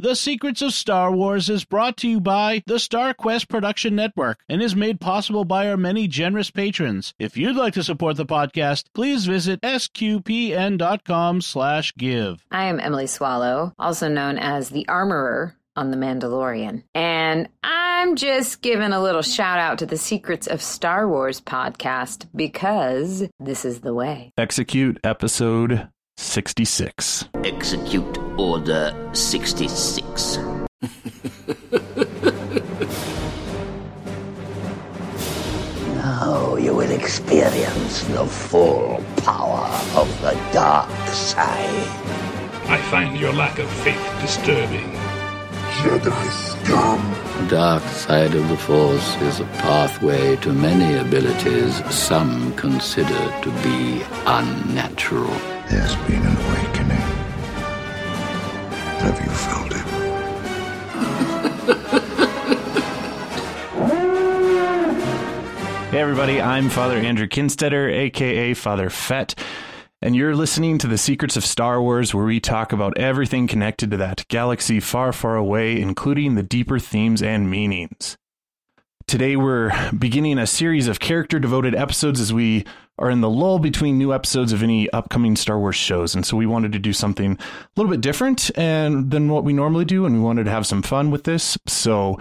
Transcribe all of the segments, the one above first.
The Secrets of Star Wars is brought to you by the Star Quest Production Network and is made possible by our many generous patrons. If you'd like to support the podcast, please visit sqpn.com slash give. I am Emily Swallow, also known as the Armorer on The Mandalorian. And I'm just giving a little shout out to the Secrets of Star Wars podcast because this is the way. Execute episode 66. Execute Order 66. now you will experience the full power of the dark side. I find your lack of faith disturbing. Jedi scum. The dark side of the Force is a pathway to many abilities some consider to be unnatural. There's been an awakening. Have you? Hey, everybody, I'm Father Andrew Kinstetter, aka Father Fett, and you're listening to The Secrets of Star Wars, where we talk about everything connected to that galaxy far, far away, including the deeper themes and meanings. Today, we're beginning a series of character devoted episodes as we are in the lull between new episodes of any upcoming Star Wars shows. And so we wanted to do something a little bit different and than what we normally do, and we wanted to have some fun with this. So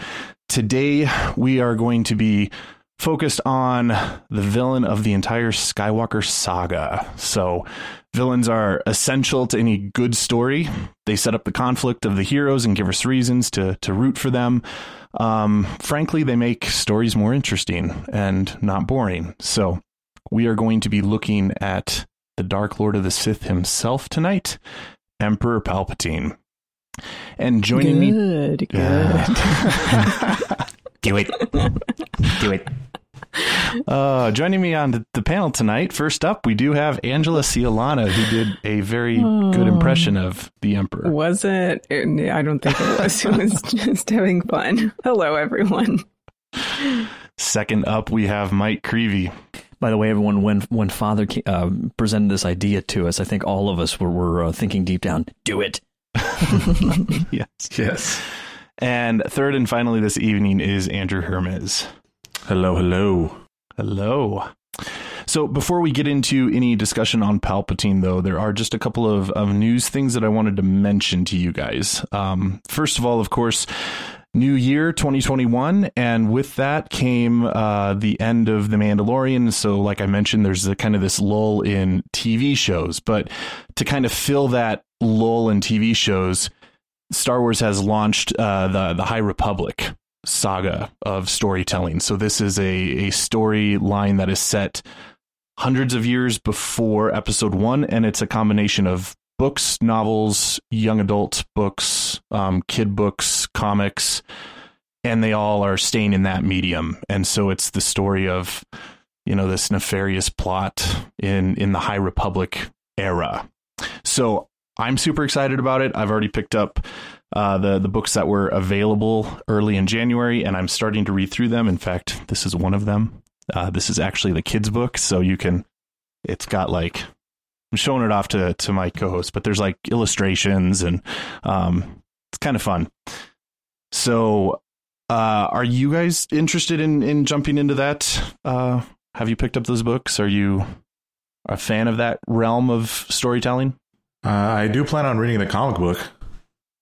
today we are going to be focused on the villain of the entire Skywalker saga. So villains are essential to any good story. They set up the conflict of the heroes and give us reasons to to root for them. Um, frankly, they make stories more interesting and not boring. So we are going to be looking at the Dark Lord of the Sith himself tonight, Emperor Palpatine. And joining good, me, good. do it, do it. Uh, joining me on the, the, panel tonight, first up, we do have Angela Ciolana, who did a very oh, good impression of the Emperor. Was it? I don't think it was. it was just having fun. Hello, everyone. Second up, we have Mike Creevy. By the way, everyone, when when Father uh, presented this idea to us, I think all of us were, were uh, thinking deep down, "Do it." yes, yes. And third and finally this evening is Andrew Hermes. Hello, hello, hello. So before we get into any discussion on Palpatine, though, there are just a couple of, of news things that I wanted to mention to you guys. Um, first of all, of course, new year 2021 and with that came uh, the end of the mandalorian. So like i mentioned there's a kind of this lull in tv shows but to kind of fill that lull in tv shows star wars has launched uh, the the high republic saga of storytelling. So this is a, a storyline that is set hundreds of years before episode one and it's a combination of books, novels, young adult books, um, kid books, comics, and they all are staying in that medium. And so it's the story of, you know, this nefarious plot in in the High Republic era. So I'm super excited about it. I've already picked up uh, the the books that were available early in January, and I'm starting to read through them. In fact, this is one of them. Uh, this is actually the kids' book, so you can. It's got like I'm showing it off to to my co-host, but there's like illustrations and um, it's kind of fun. So, uh, are you guys interested in in jumping into that? Uh, have you picked up those books? Are you a fan of that realm of storytelling? Uh, I do plan on reading the comic book.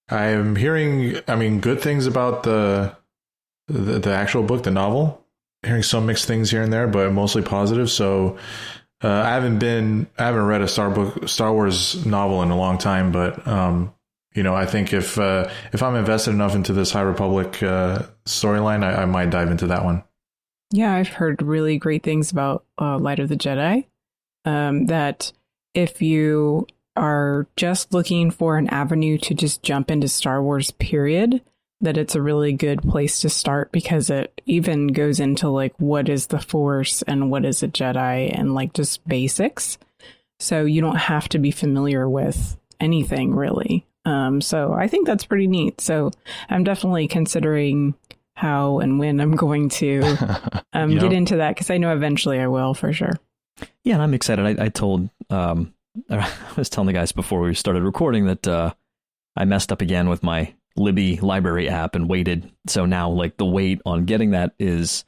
I'm hearing, I mean, good things about the, the the actual book, the novel. Hearing some mixed things here and there, but mostly positive. So uh, I haven't been, I haven't read a Star book, Star Wars novel in a long time, but um, you know, I think if uh, if I'm invested enough into this High Republic uh, storyline, I, I, might dive into that one. Yeah, I've heard really great things about uh, Light of the Jedi. Um, that if you are just looking for an avenue to just jump into Star Wars, period, that it's a really good place to start because it even goes into like what is the force and what is a jedi and like just basics so you don't have to be familiar with anything really um, so i think that's pretty neat so i'm definitely considering how and when i'm going to um, get into that because i know eventually i will for sure yeah and i'm excited i, I told um, i was telling the guys before we started recording that uh, i messed up again with my Libby library app and waited. So now like the wait on getting that is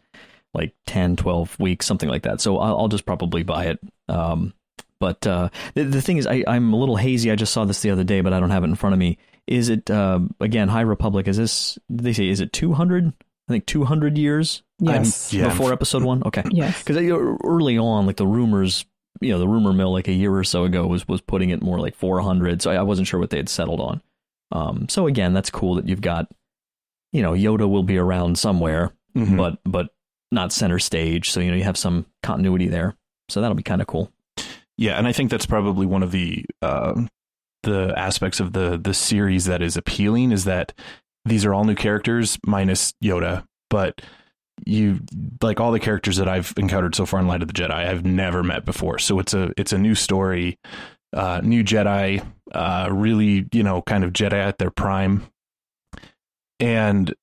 like 10, 12 weeks, something like that. So I'll, I'll just probably buy it. Um, but uh, the, the thing is, I, I'm a little hazy. I just saw this the other day, but I don't have it in front of me. Is it uh, again High Republic? Is this? They say is it 200? I think 200 years. Yes. Yeah. Before episode one. Okay. Yes. Because early on, like the rumors, you know, the rumor mill like a year or so ago was was putting it more like 400. So I, I wasn't sure what they had settled on. Um, so again, that's cool that you've got, you know, Yoda will be around somewhere, Mhm. but but not center stage. So you know you have some continuity there. So that'll be kind of cool. Yeah, and I think that's probably one of the uh, the aspects of the the series that is appealing is that these are all new characters minus Yoda, but you like all the characters that I've encountered so far in Light of the Jedi, I've never met before. So it's a it's a new story, uh, new Jedi, uh, really you know kind of Jedi at their prime, and.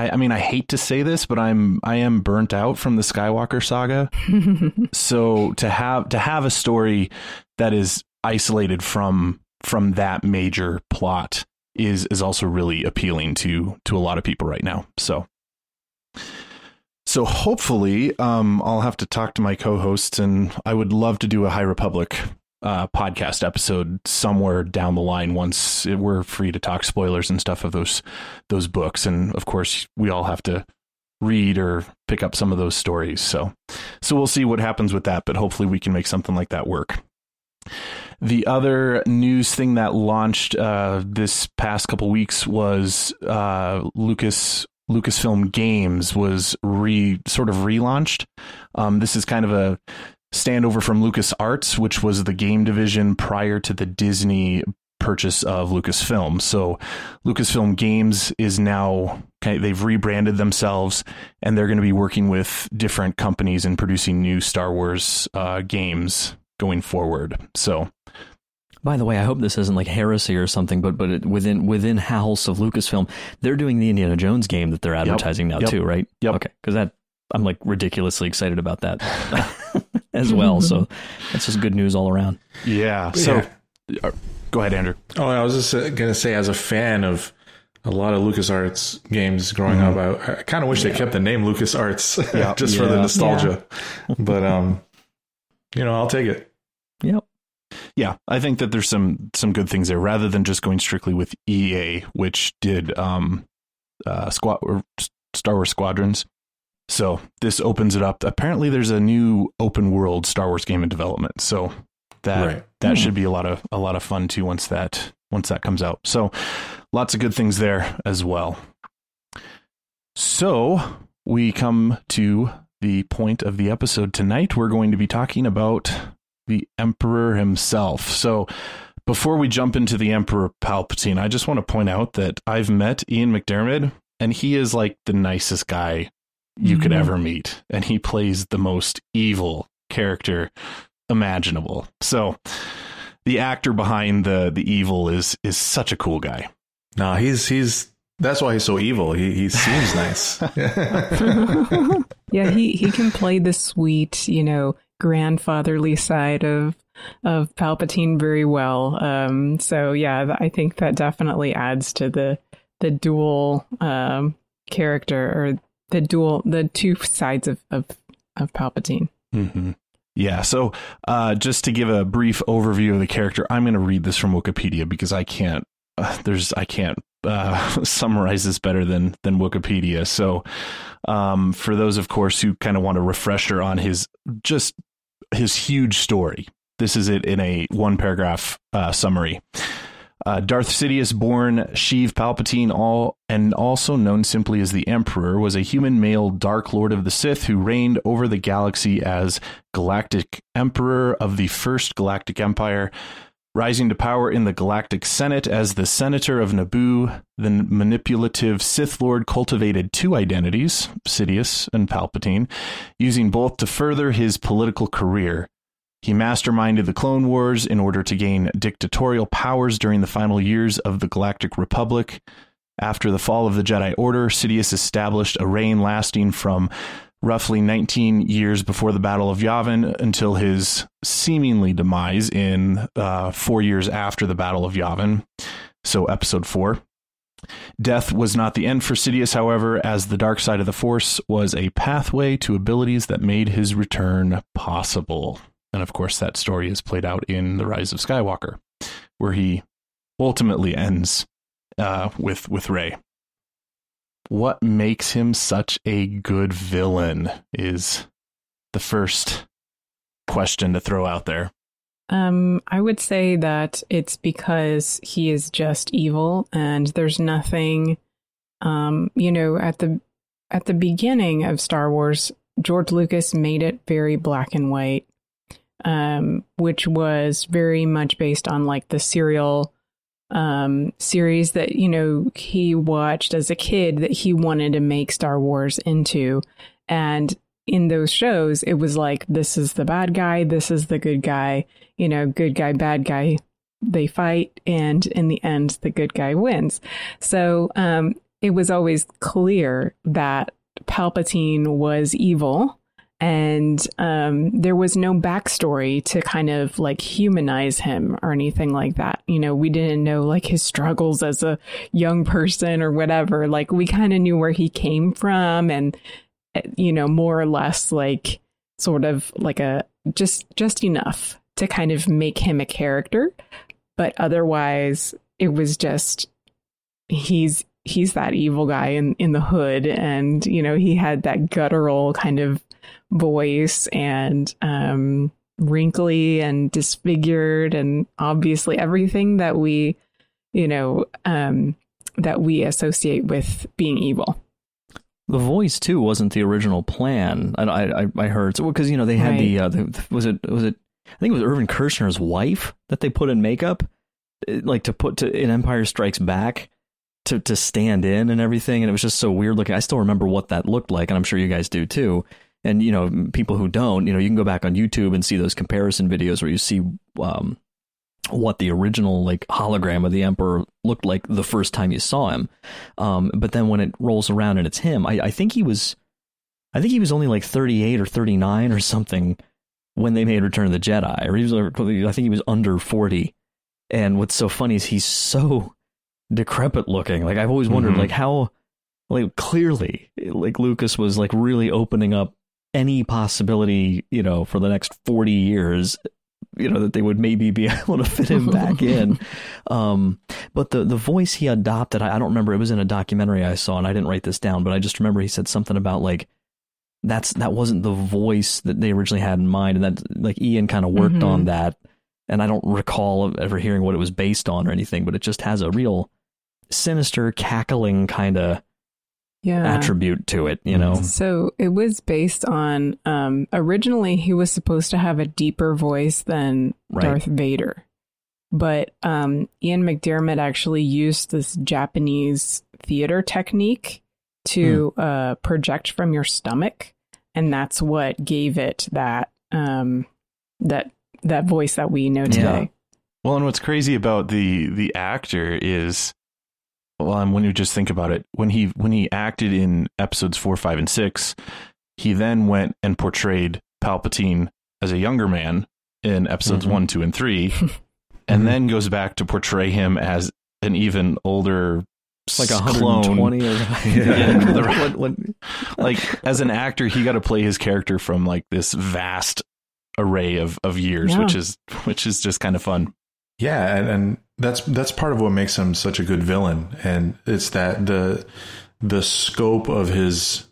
I, I mean, I hate to say this, but I'm I am burnt out from the Skywalker saga. So to have to have a story that is isolated from from that major plot is is also really appealing to to a lot of people right now. So so hopefully um i'll have to talk to my co-hosts and i would love to do a high republic uh podcast episode somewhere down the line once it, we're free to talk spoilers and stuff of those those books and of course we all have to read or pick up some of those stories so so we'll see what happens with that, but hopefully we can make something like that work. The other news thing that launched uh, this past couple weeks was uh, Lucas Lucasfilm Games was re sort of relaunched. Um, this is kind of a standover from Lucas Arts, which was the game division prior to the Disney purchase of Lucasfilm. So Lucasfilm Games is now okay, they've rebranded themselves and they're going to be working with different companies and producing new Star Wars uh, games going forward. So By the way, I hope this isn't like heresy or something, but but it, within within house of Lucasfilm, they're doing the Indiana Jones game that they're advertising now Yep. too, right? Yep. Okay, because that I'm like ridiculously excited about that as well. So that's just good news all around. yeah, so uh, go ahead, Andrew. Oh, I was just uh, gonna say, as a fan of a lot of LucasArts games growing Mm-hmm. up, I, I kind of wish they kept the name LucasArts Yeah. just for the Yeah. nostalgia. but um, you know, I'll take it. Yep. Yeah, I think that there's some some good things there rather than just going strictly with EA, which did um uh squad or Star Wars Squadrons. So this opens it up. Apparently, there's a new open world Star Wars game in development. So that Right. that hmm. should be a lot of a lot of fun too once that once that comes out. So lots of good things there as well. So we come to the point of the episode tonight. We're going to be talking about the Emperor himself. So before we jump into the Emperor Palpatine, I just want to point out that I've met Ian McDiarmid, and he is like the nicest guy you could Mhm. ever meet. And he plays the most evil character imaginable. So the actor behind the the evil is is such a cool guy. No, he's he's that's why he's so evil. He he seems nice. yeah, he he can play the sweet, you know, grandfatherly side of of Palpatine very well. Um, so yeah, I think that definitely adds to the the dual um, character or the dual the two sides of of, of Palpatine. Mm-hmm. Yeah. So, uh, just to give a brief overview of the character, I'm going to read this from Wikipedia because I can't. Uh, there's I can't uh, summarize this better than than Wikipedia. So, um, for those, of course, who kind of want a refresher on his just his huge story, this is it in a one paragraph uh, summary. Uh, Darth Sidious, born Sheev Palpatine, all and also known simply as the Emperor, was a human male Dark Lord of the Sith who reigned over the galaxy as Galactic Emperor of the First Galactic Empire, rising to power in the Galactic Senate as the Senator of Naboo. The manipulative Sith Lord cultivated two identities, Sidious and Palpatine, using both to further his political career. He masterminded the Clone Wars in order to gain dictatorial powers during the final years of the Galactic Republic. After the fall of the Jedi Order, Sidious established a reign lasting from roughly 19 years before the Battle of Yavin until his seemingly demise in uh, four years after the Battle of Yavin. So, episode four. Death was not the end for Sidious, however, as the dark side of the Force was a pathway to abilities that made his return possible. And of course, that story is played out in The Rise of Skywalker, where he ultimately ends uh, with with Rey. What makes him such a good villain is the first question to throw out there. Um, I would say that it's because he is just evil, and there's nothing. Um, you know, at the at the beginning of Star Wars, George Lucas made it very black and white, um, which was very much based on like the serial um, series that you know he watched as a kid that he wanted to make Star Wars into, and in those shows, it was like this is the bad guy, this is the good guy, you know, good guy, bad guy. They fight, and in the end, the good guy wins. So um, it was always clear that Palpatine was evil and um, there was no backstory to kind of like humanize him or anything like that. You know, we didn't know like his struggles as a young person or whatever. Like we kind of knew where he came from and eh, you know more or less like sort of like a just just enough to kind of make him a character, but otherwise it was just he's he's that evil guy in in the hood and you know he had that guttural kind of voice and um, wrinkly and disfigured and obviously everything that we you know um, that we associate with being evil. The voice too wasn't the original plan. I i, I heard because so, you know they had right. the, uh, the was it was it i think it was irvin kershner's wife that they put in makeup eh, like to put to in empire strikes back to to stand in and everything. And it was just so weird looking. I still remember what that looked like and i'm sure you guys do too and you know people who don't you know you can go back on youtube and see those comparison videos where you see um, what the original like hologram of the emperor looked like the first time you saw him. Um, but then when it rolls around and it's him I, I think he was i think he was only like 38 or 39 or something when they made return of the jedi or he was i think he was under 40 and what's so funny is he's so decrepit looking. Like i've always wondered mm-hmm. like how like clearly like lucas was like really opening up any possibility, you know, for the next 40 years, you know, that they would maybe be able to fit him back in. Um, but the, the voice he adopted, I, I, don't remember, it was in a documentary I saw and I didn't write this down, but I just remember he said something about like, that's, that wasn't the voice that they originally had in mind. And that like Ian kind of worked mm-hmm. on that. And I don't recall ever hearing what it was based on or anything, but it just has a real sinister, cackling kind of yeah. attribute to it, you know? So it was based on, um, originally he was supposed to have a deeper voice than right. Darth Vader. But um, Ian McDiarmid actually used this Japanese theater technique to mm. uh, project from your stomach. And that's what gave it that um, that that voice that we know today. Yeah. Well, and what's crazy about the the actor is well, when you just think about it, when he when he acted in episodes four, five, and six, he then went and portrayed Palpatine as a younger man in episodes mm-hmm. one, two, and three, and mm-hmm. then goes back to portray him as an even older like 120 or yeah, the, what, what, like as an actor he got to play his character from like this vast array of of years yeah. which is which is just kind of fun yeah and, and that's that's part of what makes him such a good villain, and it's that the the scope of his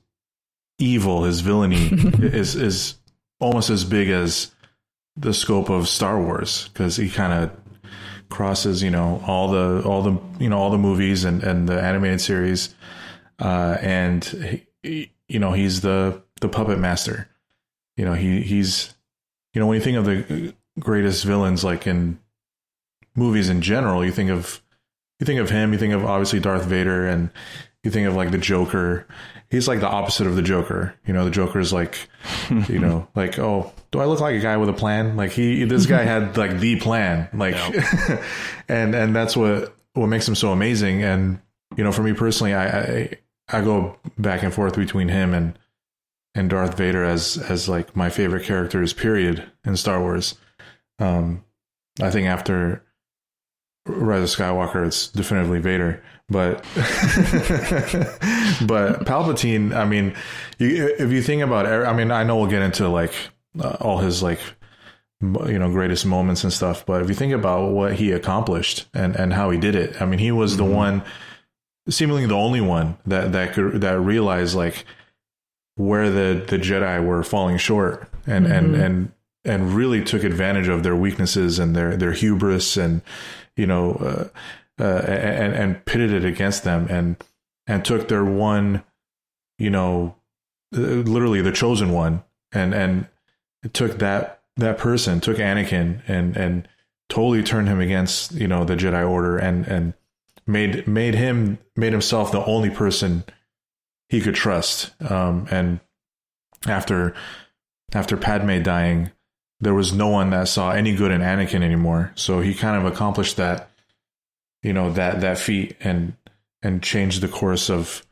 evil, his villainy, is is almost as big as the scope of Star Wars because he kind of crosses, you know, all the all the you know all the movies and and the animated series, uh, and he, you know he's the the puppet master. You know he he's you know when you think of the greatest villains like in movies in general, you think of you think of him, you think of obviously Darth Vader, and you think of like the Joker. He's like the opposite of the Joker. You know, the Joker is like, you know, like oh, do I look like a guy with a plan? Like he, this guy had like the plan, like, and and that's what what makes him so amazing. And you know, for me personally, I, I I go back and forth between him and and Darth Vader as as like my favorite characters. Period in Star Wars. Um, I think after Rise of Skywalker, it's definitively Vader. but but Palpatine. I mean, you, if you think about, I mean, I know we'll get into like uh, all his like you know greatest moments and stuff, but if you think about what he accomplished and and how he did it, I mean, he was mm-hmm. the one, seemingly the only one that that could that realized like where the the Jedi were falling short and mm-hmm. and and and really took advantage of their weaknesses and their their hubris and you know uh, uh, and and pitted it against them and and took their one you know uh, literally the chosen one and and took that that person took Anakin and and totally turned him against you know the Jedi Order and and made made him made himself the only person he could trust. Um, and after after Padme dying there was no one that saw any good in Anakin anymore. So he kind of accomplished that, you know, that that feat and and changed the course of,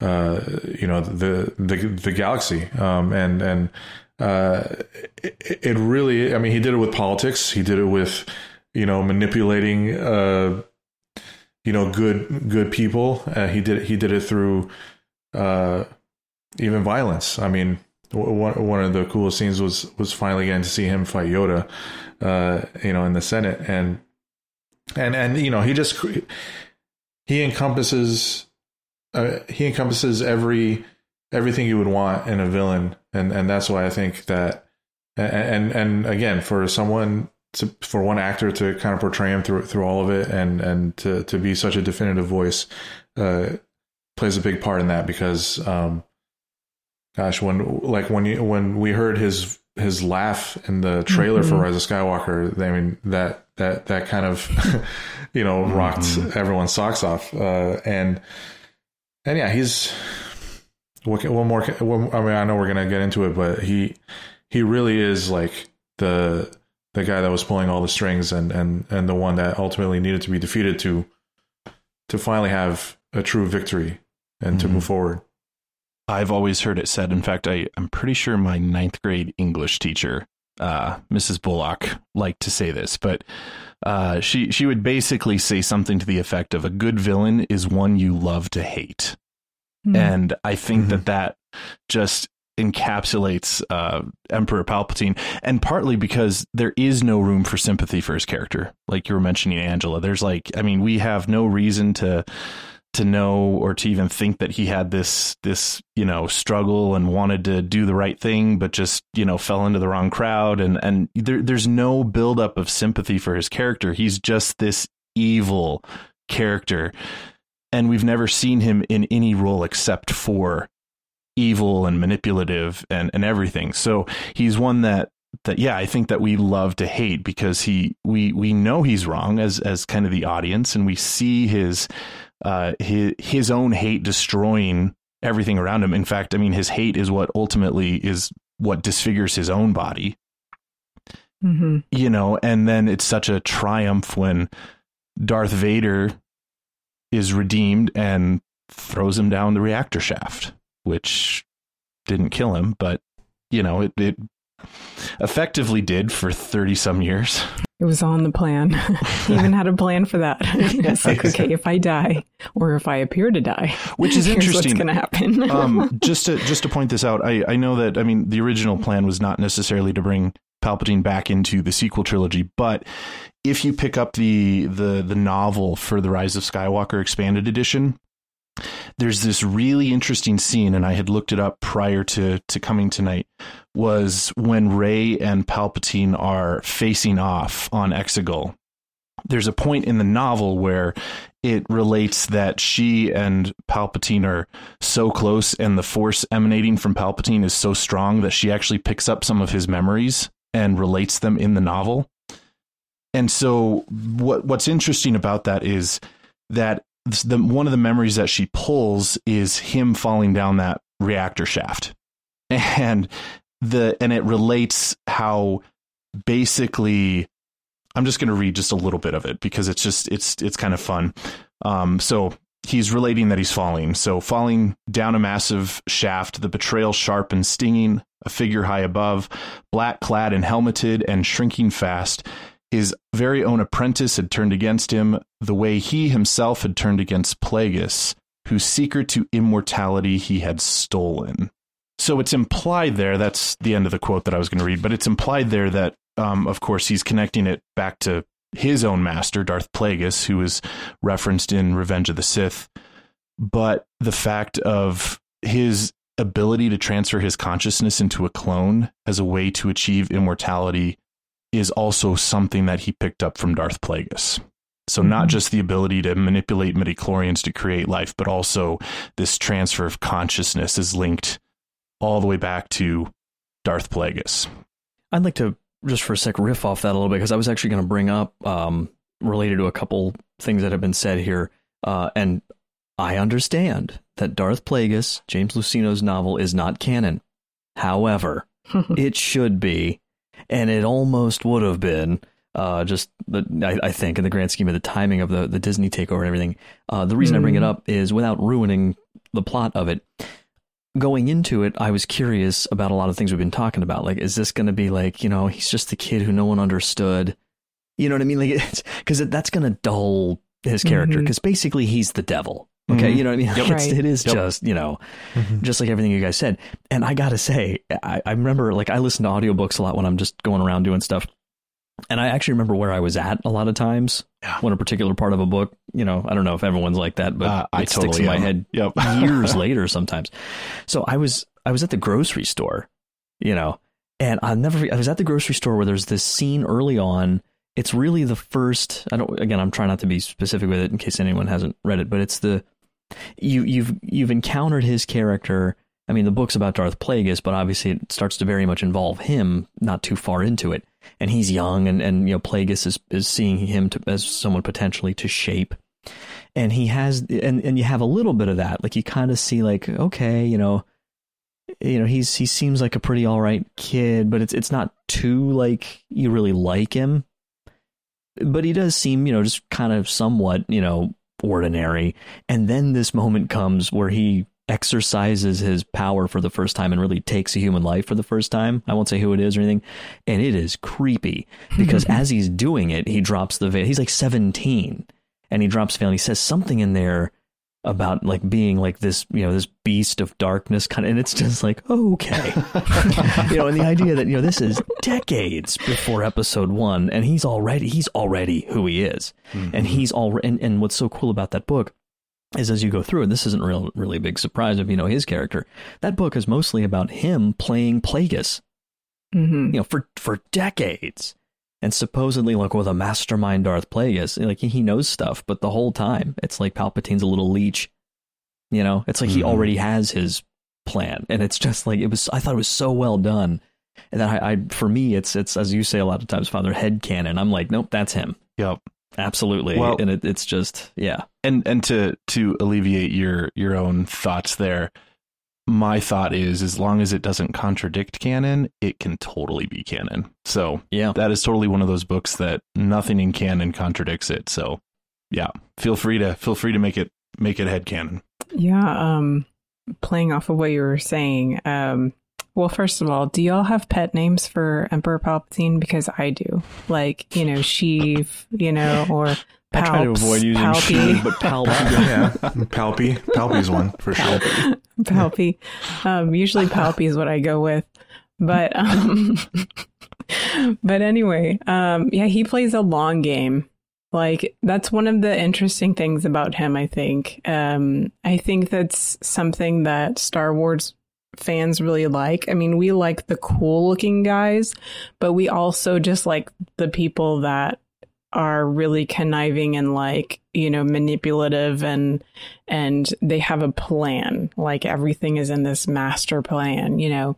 uh, you know, the the the galaxy. Um, and and uh, it, it really, I mean, he did it with politics. He did it with, you know, manipulating, uh, you know, good good people. Uh, he did he did it through, uh, even violence. I mean one of the coolest scenes was was finally getting to see him fight Yoda, uh, you know, in the Senate, and and and you know he just he encompasses uh, he encompasses every everything you would want in a villain, and and that's why I think that and and again for someone to, for one actor to kind of portray him through through all of it and and to to be such a definitive voice uh, plays a big part in that because um, gosh, when like when you when we heard his his laugh in the trailer mm-hmm. for Rise of Skywalker, I mean that that that kind of you know rocked mm-hmm. everyone's socks off. Uh, and and yeah, he's what one more. I mean, I know we're gonna get into it, but he he really is like the the guy that was pulling all the strings and and and the one that ultimately needed to be defeated to to finally have a true victory and mm-hmm. to move forward. I've always heard it said. In fact, I, I'm pretty sure my ninth grade English teacher, uh, Mrs. Bullock, liked to say this, but uh, she she would basically say something to the effect of a good villain is one you love to hate, mm. and I think mm-hmm. that that just encapsulates uh, Emperor Palpatine, and partly because there is no room for sympathy for his character, like you were mentioning, Angela. There's like, I mean, we have no reason to to know or to even think that he had this this you know struggle and wanted to do the right thing but just you know fell into the wrong crowd. And and there, there's no buildup of sympathy for his character. He's just this evil character. And we've never seen him in any role except for evil and manipulative and and everything. So he's one that that yeah i think that we love to hate because he we we know he's wrong as as kind of the audience and we see his uh, his his own hate destroying everything around him. In fact, I mean, his hate is what ultimately is what disfigures his own body. Mm-hmm. You know, and then it's such a triumph when Darth Vader is redeemed and throws him down the reactor shaft, which didn't kill him, but you know, it, it effectively did for 30 some years. It was on the plan. he even had a plan for that. it's like, okay, if I die or if I appear to die, which is interesting. What's going to happen? um, just to just to point this out, I I know that I mean the original plan was not necessarily to bring Palpatine back into the sequel trilogy, but if you pick up the the the novel for the Rise of Skywalker expanded edition, there's this really interesting scene, and I had looked it up prior to to coming tonight. Was when Rey and Palpatine are facing off on Exegol. There's a point in the novel where it relates that she and Palpatine are so close, and the force emanating from Palpatine is so strong that she actually picks up some of his memories and relates them in the novel. And so, what what's interesting about that is that the one of the memories that she pulls is him falling down that reactor shaft. And the and it relates how basically i'm just going to read just a little bit of it because it's just it's it's kind of fun. Um so he's relating that he's falling. So falling down a massive shaft the betrayal sharp and stinging a figure high above black clad and helmeted and shrinking fast His very own apprentice had turned against him the way he himself had turned against Plagueis, whose secret to immortality he had stolen. So it's implied there, that's the end of the quote that I was going to read, but it's implied there that, um, of course, he's connecting it back to his own master, Darth Plagueis, who is referenced in Revenge of the Sith. But the fact of his ability to transfer his consciousness into a clone as a way to achieve immortality is also something that he picked up from Darth Plagueis. So not Mm-hmm. just the ability to manipulate midichlorians to create life, but also this transfer of consciousness is linked all the way back to Darth Plagueis. I'd like to just for a sec riff off that a little bit because I was actually going to bring up um, related to a couple things that have been said here, uh, and I understand that Darth Plagueis, James Luceno's novel, is not canon. However, it should be, and it almost would have been. Uh, just the, I, I think in the grand scheme of the timing of the, the Disney takeover and everything. Uh, the reason I bring it Mhm. up is without ruining the plot of it. Going into it, I was curious about a lot of things we've been talking about. Like, is this going to be like, you know, he's just the kid who no one understood? You know what I mean? Like, because that's going to dull his character because basically he's the devil. Okay, Mhm. you know what I mean? Right. it is Yep. just, you know, Mhm. just like everything you guys said. And I gotta say, I, I remember like I listen to audiobooks a lot when I'm just going around doing stuff. And I actually remember where I was at a lot of times Yeah. when a particular part of a book, you know, I don't know if everyone's like that, but Uh, I it sticks totally in my head Yep. years later sometimes. So I was I was at the grocery store, you know, and I'll never I was at the grocery store where there's this scene early on. It's really the first I don't again I'm trying not to be specific with it in case anyone hasn't read it, but it's the you you've you've encountered his character. I mean, the book's about Darth Plagueis, but obviously it starts to very much involve him not too far into it. And he's young and, and you know, Plagueis is, is seeing him to, as someone potentially to shape. And he has and, and you have a little bit of that. Like you kind of see like, okay, you know, you know, he's he seems like a pretty all right kid, but it's it's not too like you really like him. But he does seem, you know, just kind of somewhat, you know, ordinary. And then this moment comes where he exercises his power for the first time and really takes a human life for the first time. I won't say who it is or anything. And it is creepy because as he's doing it, he drops the veil. He's like 17 and he drops the veil and he says something in there about like being like this, you know, this beast of darkness kind of, and it's just like, okay. you know, and the idea that, you know, this is decades before episode one and he's already, he's already who he is. And he's all, and, and what's so cool about that book is as you go through, and this isn't real, really a big surprise if you know his character, that book is mostly about him playing Plagueis, hmm you know, for, for decades. And supposedly, like with a mastermind Darth Plagueis, like he knows stuff, but the whole time it's like Palpatine's a little leech. You know, it's like he Mhm. already has his plan, and it's just like it was. I thought it was so well done, and then I, I for me, it's it's as you say a lot of times, Father head canon. I'm like, nope, that's him, Yep. absolutely, Well- and it, it's just yeah, and and to to alleviate your your own thoughts there my thought is as long as it doesn't contradict canon it can totally be canon so yeah. that is totally one of those books that nothing in canon contradicts it so yeah feel free to feel free to make it make it head canon Yeah. Um, playing off of what you were saying. Um, well, first of all, do y'all have pet names for Emperor Palpatine? Because I do. Like, you know, Sheev, you know, or Palps, I try to avoid using Palpy. she, but Palp. yeah, Palpy. Palpy's one for sure. Palpy. Um, usually Palpy is what I go with. But um but anyway, um yeah, he plays a long game. Like that's one of the interesting things about him, I think. Um I think that's something that Star Wars fans really like. I mean, we like the cool looking guys, but we also just like the people that are really conniving and like, you know, manipulative and and they have a plan. Like everything is in this master plan, you know.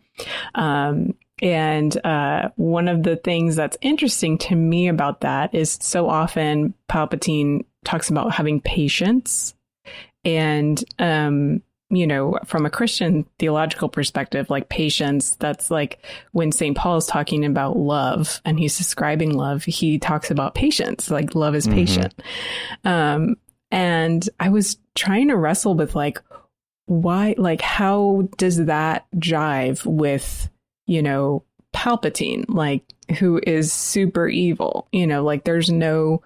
Um and uh, one of the things that's interesting to me about that is so often Palpatine talks about having patience. And, um, you know, from a Christian theological perspective, like patience, that's like when St. Paul is talking about love and he's describing love, he talks about patience, like love is Mhm. patient. Um, and I was trying to wrestle with like, why, like, how does that jive with, you know, Palpatine, like who is super evil. You know, like there's no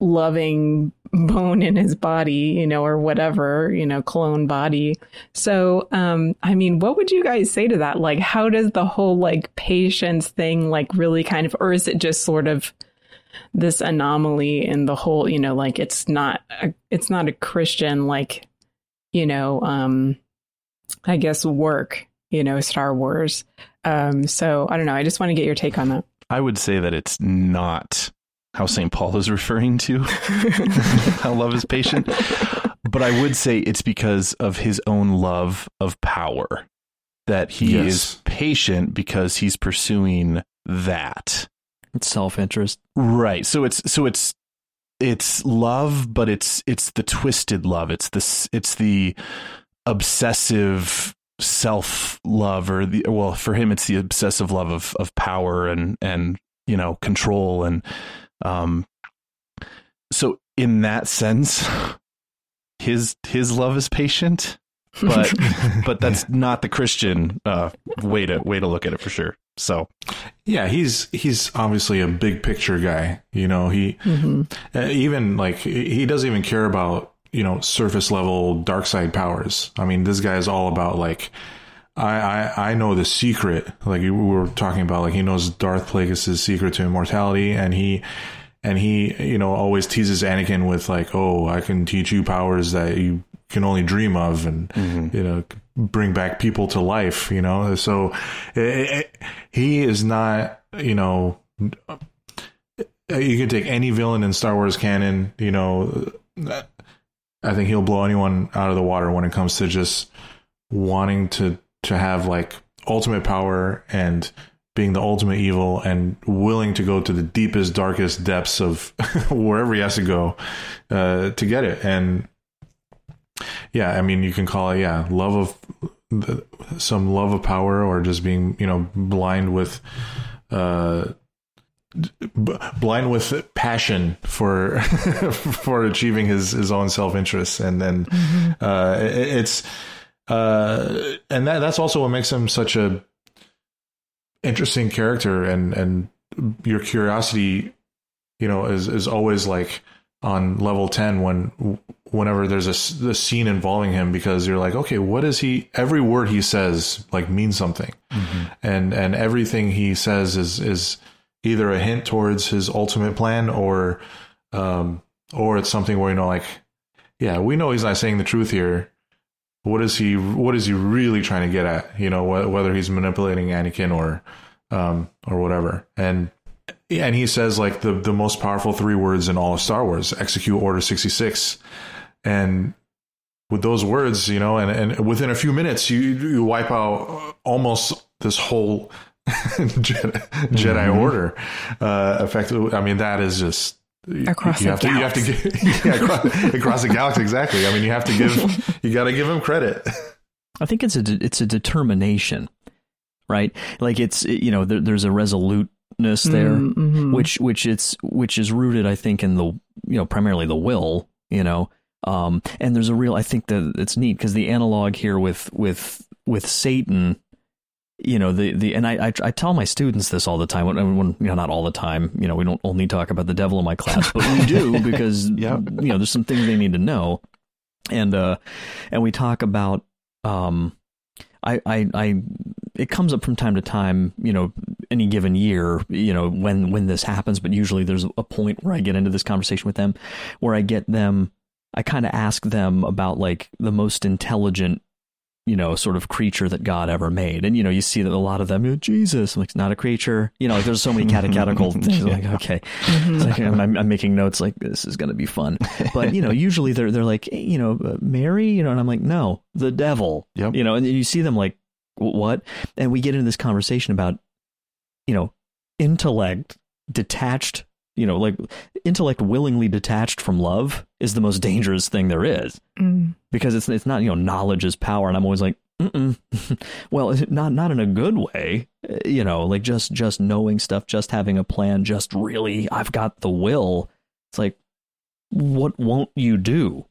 loving bone in his body, you know, or whatever, you know, clone body. So, um, I mean, what would you guys say to that? Like, how does the whole like patience thing like really kind of, or is it just sort of this anomaly in the whole, you know, like it's not, a, it's not a Christian, like, you know, um, I guess work, you know, Star Wars. Um, so I don't know. I just want to get your take on that. I would say that it's not how St. Paul is referring to how love is patient. But I would say it's because of his own love of power that he Yes. is patient because he's pursuing that. It's self interest. Right. So it's so it's it's love, but it's it's the twisted love. It's the it's the obsessive self love or the well for him it's the obsessive love of of power and and you know control and um so in that sense his his love is patient but but that's not the christian uh way to way to look at it for sure so Yeah, he's he's obviously a big picture guy. You know, he uh, even like he doesn't even care about you know surface level dark side powers. I mean, this guy is all about like I I, I know the secret. Like we were talking about, like he knows Darth Plagueis' secret to immortality, and he and he you know always teases Anakin with like, oh, I can teach you powers that you can only dream of, and mm-hmm. you know bring back people to life. You know, so it, it, he is not you know you can take any villain in Star Wars canon, you know, I think he'll blow anyone out of the water when it comes to just wanting to to have like ultimate power and being the ultimate evil and willing to go to the deepest darkest depths of wherever he has to go uh, to get it. And yeah i mean you can call it yeah love of some love of power or just being you know blind with uh b- blind with passion for for achieving his his own self-interest. And then uh it, it's uh and that that's also what makes him such a interesting character and and your curiosity you know is is always like on level 10 when whenever there's a, a scene involving him because you're like okay what is he every word he says like means something. And and everything he says is is either a hint towards his ultimate plan or um or it's something where you know like yeah we know he's not saying the truth here what is he what is he really trying to get at? You know wh- whether he's manipulating Anakin or um or whatever. And and he says like the the most powerful three words in all of Star Wars execute order 66 and with those words you know and and within a few minutes you you wipe out almost this whole Jedi, Jedi order. Uh effectively I mean that is just Across you the have to you have to give, yeah, across, across the galaxy exactly I mean you have to give you got to give him credit I think it's a de- it's a determination, right? Like it's you know there, there's a resoluteness there, Mhm. which which it's which is rooted, I think, in the you know primarily the will, you know, um, and there's a real I think that it's neat because the analog here with with with Satan, you know the the and I, I I tell my students this all the time when, when you know not all the time you know we don't only talk about the devil in my class but we do because Yeah. you know there's some things they need to know and uh and we talk about um I I I it comes up from time to time you know any given year you know when when this happens but usually there's a point where I get into this conversation with them where I get them I kind of ask them about like the most intelligent you know, sort of creature that God ever made. And, you know, you see that a lot of them, you Jesus, I'm like, it's not a creature. You know, like there's so many catechetical things. Like, okay. Like, I'm, I'm making notes like, this is going to be fun. But, you know, usually they're, they're like, "Hey, you know, uh, Mary, you know, and I'm like, no, the devil. Yep. You know, and you see them like, what? And we get into this conversation about, you know, intellect detached, you know, like intellect willingly detached from love is the most dangerous thing there is Mm. because it's it's not you know knowledge is power and i'm always like Mm-mm. well not not in a good way Uh, you know like just just knowing stuff just having a plan just really i've got the will it's like what won't you do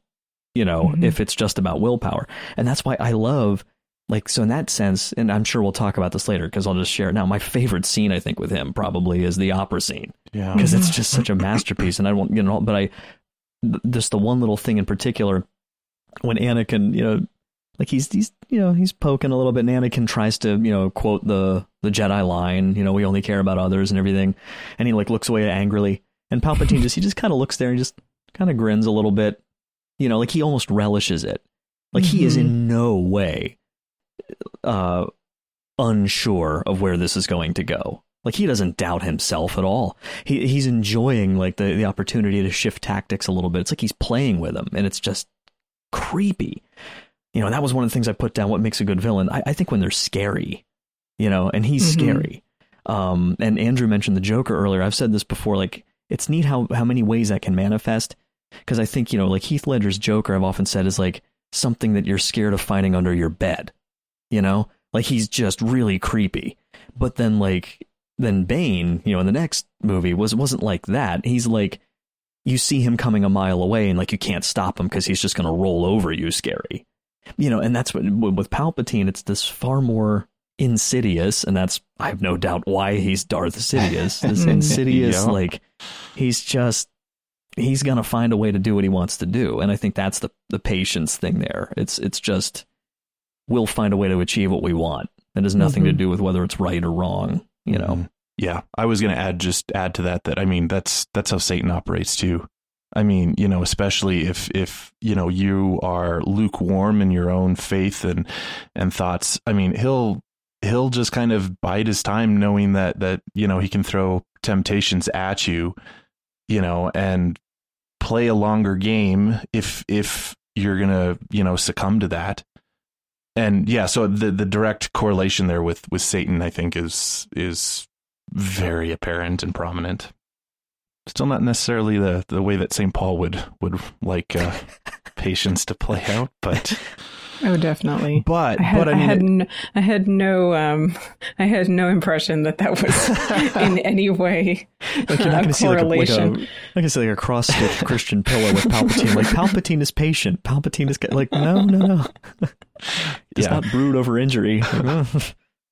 you know Mhm. if it's just about willpower and that's why i love like so in that sense, and I'm sure we'll talk about this later because I'll just share it now. My favorite scene I think with him probably is the opera scene. Yeah. because it's just such a masterpiece. And I won't, you know, but I just the one little thing in particular when Anakin, you know, like he's he's you know he's poking a little bit, and Anakin tries to you know quote the the Jedi line, you know, we only care about others and everything, and he like looks away angrily, and Palpatine just he just kind of looks there and just kind of grins a little bit, you know, like he almost relishes it, like he is mm-hmm. in no way uh unsure of where this is going to go. Like he doesn't doubt himself at all. He he's enjoying like the the opportunity to shift tactics a little bit. It's like he's playing with them, and it's just creepy. You know, and that was one of the things I put down. What makes a good villain? I, I think when they're scary, you know, and he's Mhm. scary. Um, and Andrew mentioned the Joker earlier. I've said this before. Like it's neat how how many ways that can manifest. Because I think you know, like Heath Ledger's Joker, I've often said is like something that you're scared of finding under your bed. You know, like he's just really creepy. But then like then Bane, you know, in the next movie was wasn't like that. He's like you see him coming a mile away and like you can't stop him because he's just going to roll over you scary. You know, and that's what with Palpatine it's this far more insidious and that's I have no doubt why he's Darth Sidious. This mm-hmm. insidious Yeah. like he's just he's going to find a way to do what he wants to do and I think that's the the patience thing there. It's it's just we'll find a way to achieve what we want. It has nothing to Mhm. do with whether it's right or wrong, you know. Mhm. Yeah, I was going to add just add to that that I mean that's that's how Satan operates too. I mean, you know, especially if if you know you are lukewarm in your own faith and and thoughts. I mean, he'll he'll just kind of bide his time, knowing that that you know he can throw temptations at you, you know, and play a longer game if if you're gonna you know succumb to that. And yeah, so the the direct correlation there with with Satan, I think, is is very apparent and prominent. Still not necessarily the, the way that St. Paul would would like uh, patience to play out, but Oh, definitely. but I had, but I I, had, it- n- I had no, um, I had no impression that that was in any way Like you're not a going to see like a, like a, correlation. not going see like a cross stitched Christian pillow with Palpatine. Like Palpatine is patient. Palpatine is like no, no, no. Does Yeah. not brood over injury. Like, well,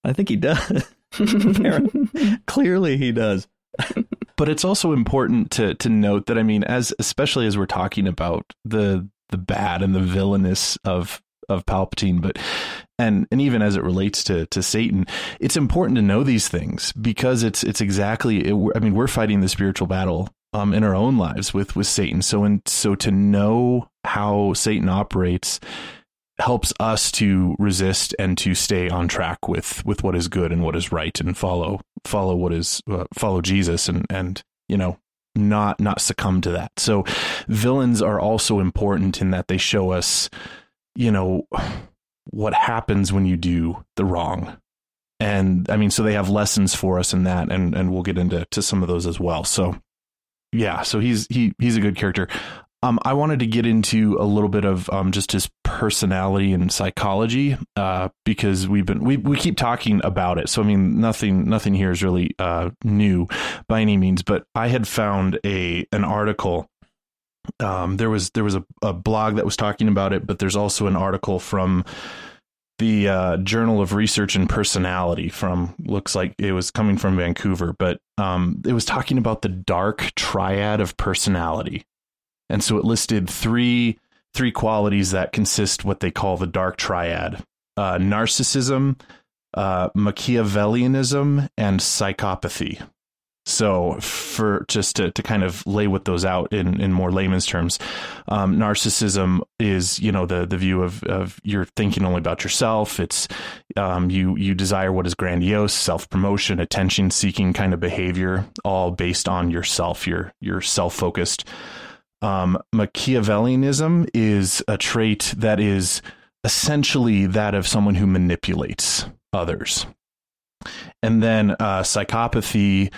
I think he does. Clearly, he does. but it's also important to to note that I mean, as especially as we're talking about the the bad and the villainous of of Palpatine, but and and even as it relates to to Satan, it's important to know these things because it's it's exactly. It, I mean, we're fighting the spiritual battle um in our own lives with with Satan. So and so to know how Satan operates helps us to resist and to stay on track with with what is good and what is right and follow follow what is uh, follow Jesus and and you know not not succumb to that. So villains are also important in that they show us you know what happens when you do the wrong. And I mean so they have lessons for us in that and and we'll get into to some of those as well. So yeah, so he's he he's a good character. Um, I wanted to get into a little bit of um, just his personality and psychology uh, because we've been we, we keep talking about it. So I mean, nothing nothing here is really uh, new by any means. But I had found a an article. Um, there was there was a, a blog that was talking about it, but there's also an article from the uh, Journal of Research and Personality from looks like it was coming from Vancouver, but um, it was talking about the dark triad of personality, and so it listed three three qualities that consist what they call the dark triad: uh, narcissism, uh, Machiavellianism, and psychopathy. So, for just to, to kind of lay what those out in, in more layman's terms, um, narcissism is you know the the view of of you're thinking only about yourself. It's um, you you desire what is grandiose, self promotion, attention seeking kind of behavior, all based on yourself. You're you're self focused. Um, Machiavellianism is a trait that is essentially that of someone who manipulates others. And then uh, psychopathy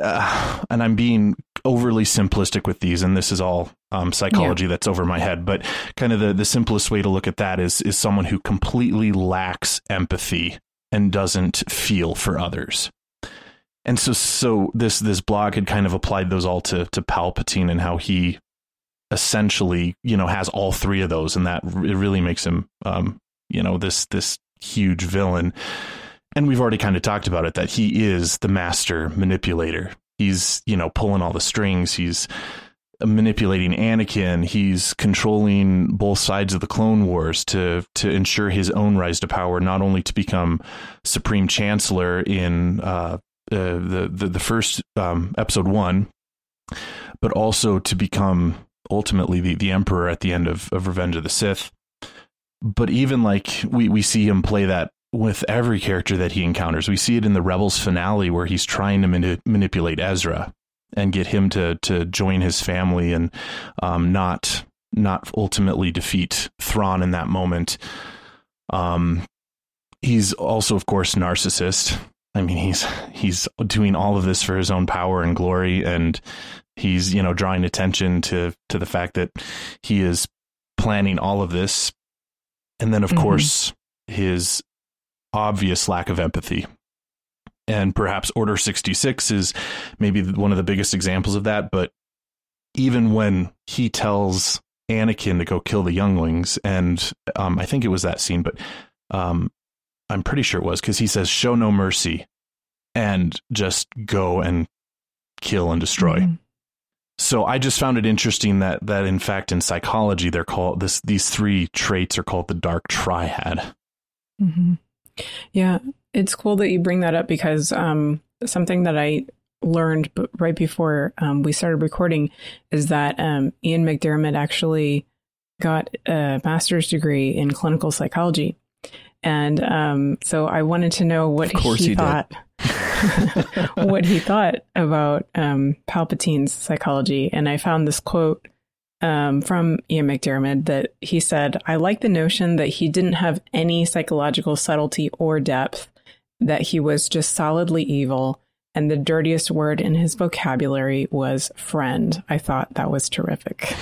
uh, and I'm being overly simplistic with these, and this is all um, psychology that's over my head. But kind of the, the simplest way to look at that is is someone who completely lacks empathy and doesn't feel for others. And so, so this this blog had kind of applied those all to to Palpatine and how he essentially, you know, has all three of those, and that it really makes him, um, you know, this this huge villain. And we've already kind of talked about it that he is the master manipulator. He's, you know, pulling all the strings. He's manipulating Anakin. He's controlling both sides of the Clone Wars to to ensure his own rise to power, not only to become Supreme Chancellor in uh, uh, the, the the first um, Episode One, but also to become ultimately the the Emperor at the end of, of Revenge of the Sith. But even like we we see him play that with every character that he encounters. We see it in the Rebels finale where he's trying to mani- manipulate Ezra and get him to to join his family and um, not not ultimately defeat Thrawn in that moment. Um, he's also, of course, narcissist. I mean, he's he's doing all of this for his own power and glory, and he's you know drawing attention to to the fact that he is planning all of this, and then of mm-hmm. course his obvious lack of empathy and perhaps Order 66 is maybe one of the biggest examples of that. But even when he tells Anakin to go kill the younglings, and um, I think it was that scene, but um, I'm pretty sure it was because he says, Show no mercy and just go and kill and destroy. Mm-hmm. So I just found it interesting that that in fact in psychology they're called this these three traits are called the dark triad. Mm-hmm. Yeah, it's cool that you bring that up because um, something that I learned right before um, we started recording is that um, Ian McDiarmid actually got a master's degree in clinical psychology. And um, so I wanted to know what he, he thought. what he thought about um, Palpatine's psychology, and I found this quote um, from Ian McDiarmid that he said, I like the notion that he didn't have any psychological subtlety or depth, that he was just solidly evil, and the dirtiest word in his vocabulary was friend. I thought that was terrific.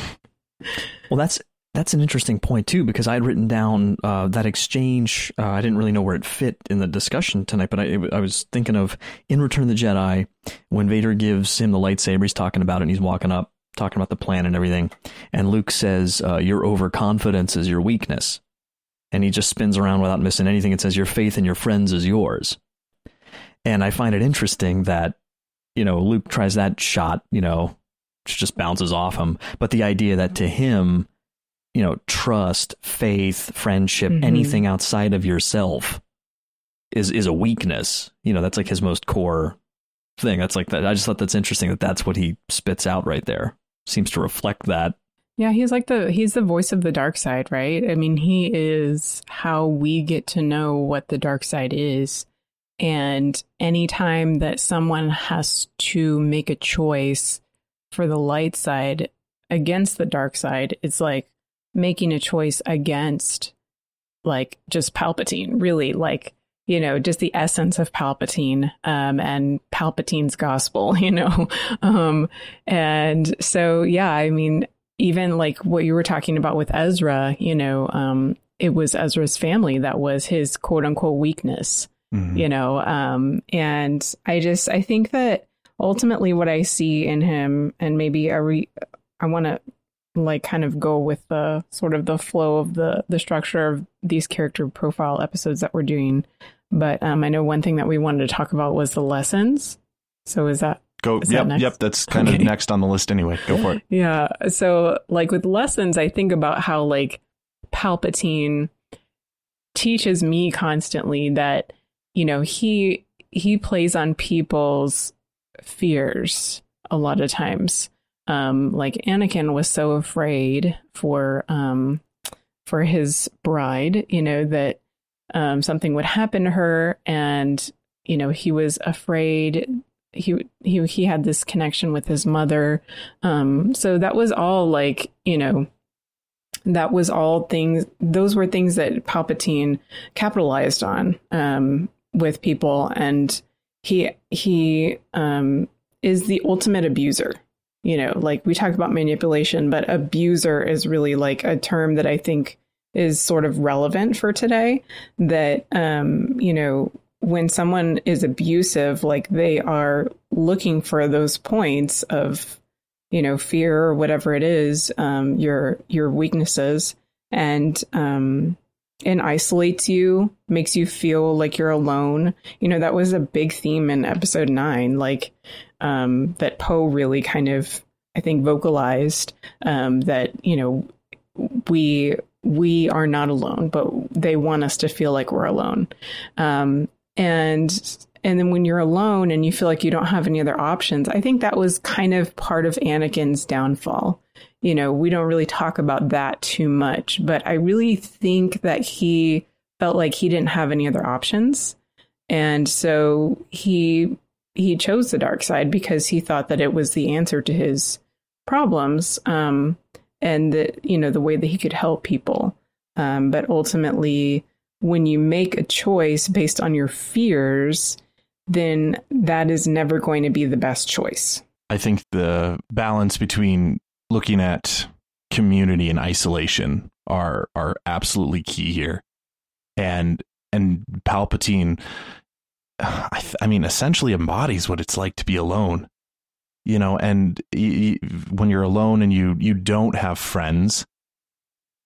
Well, that's that's an interesting point too, because I had written down uh, that exchange. Uh, I didn't really know where it fit in the discussion tonight, but I, I, was thinking of in Return of the Jedi when Vader gives him the lightsaber. He's talking about it, and he's walking up, talking about the plan and everything. And Luke says, uh, Your overconfidence is your weakness. And he just spins around without missing anything and says, Your faith in your friends is yours. And I find it interesting that, you know, Luke tries that shot, you know, just bounces off him. But the idea that to him, you know, trust, faith, friendship, mm-hmm. anything outside of yourself is is a weakness. You know, that's like his most core thing. That's like that. I just thought that's interesting that that's what he spits out right there seems to reflect that. Yeah, he's like the he's the voice of the dark side, right? I mean, he is how we get to know what the dark side is. And anytime that someone has to make a choice for the light side against the dark side, it's like making a choice against like just Palpatine, really like you know, just the essence of Palpatine um, and Palpatine's gospel, you know. um, and so, yeah, I mean, even like what you were talking about with Ezra, you know, um, it was Ezra's family that was his quote unquote weakness, mm-hmm. you know. Um, and I just, I think that ultimately what I see in him, and maybe I, re- I want to like kind of go with the sort of the flow of the the structure of these character profile episodes that we're doing but um, I know one thing that we wanted to talk about was the lessons. So is that go? Is yep, that yep. That's kind okay. of next on the list anyway. Go for it. yeah. So like with lessons, I think about how like Palpatine teaches me constantly that you know he he plays on people's fears a lot of times. Um, like Anakin was so afraid for um for his bride, you know that um, something would happen to her, and you know he was afraid. He he he had this connection with his mother, um, so that was all like you know that was all things those were things that palpatine capitalized on um, with people and he he um, is the ultimate abuser you know like we talk about manipulation but abuser is really like a term that i think is sort of relevant for today that um, you know when someone is abusive like they are looking for those points of you know fear or whatever it is um, your your weaknesses and um, and isolates you, makes you feel like you're alone. You know, that was a big theme in episode nine, like um, that Poe really kind of, I think, vocalized um, that you know we we are not alone, but they want us to feel like we're alone. Um, and and then when you're alone and you feel like you don't have any other options, I think that was kind of part of Anakin's downfall. You know, we don't really talk about that too much, but I really think that he felt like he didn't have any other options. And so he he chose the dark side because he thought that it was the answer to his problems um, and that you know the way that he could help people. Um, but ultimately, when you make a choice based on your fears, then that is never going to be the best choice. I think the balance between looking at community and isolation are are absolutely key here. And and Palpatine I, th- I mean essentially embodies what it's like to be alone. You know, and y- y- when you're alone and you you don't have friends,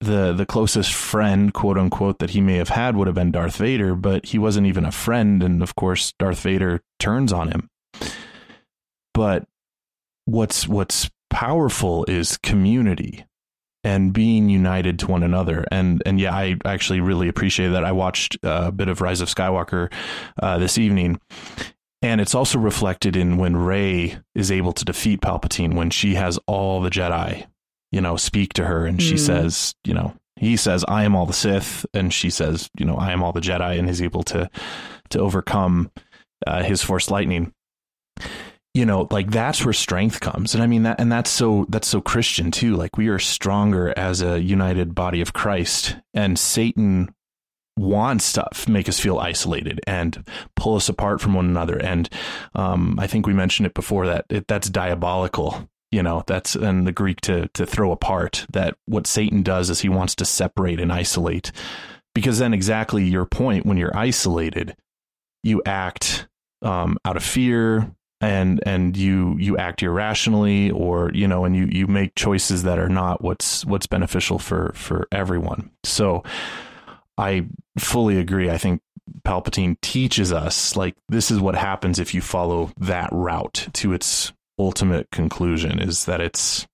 the the closest friend, quote unquote, that he may have had would have been Darth Vader, but he wasn't even a friend, and of course, Darth Vader turns on him. But what's what's powerful is community and being united to one another. And and yeah, I actually really appreciate that. I watched a bit of Rise of Skywalker uh, this evening, and it's also reflected in when Rey is able to defeat Palpatine when she has all the Jedi you know, speak to her and she mm. says, you know, he says, I am all the Sith. And she says, you know, I am all the Jedi and is able to, to overcome uh, his force lightning. You know, like that's where strength comes. And I mean that, and that's so, that's so Christian too. Like we are stronger as a united body of Christ and Satan wants to make us feel isolated and pull us apart from one another. And um, I think we mentioned it before that it, that's diabolical you know that's in the greek to to throw apart that what satan does is he wants to separate and isolate because then exactly your point when you're isolated you act um, out of fear and and you you act irrationally or you know and you you make choices that are not what's what's beneficial for for everyone so i fully agree i think palpatine teaches us like this is what happens if you follow that route to its ultimate conclusion is that it's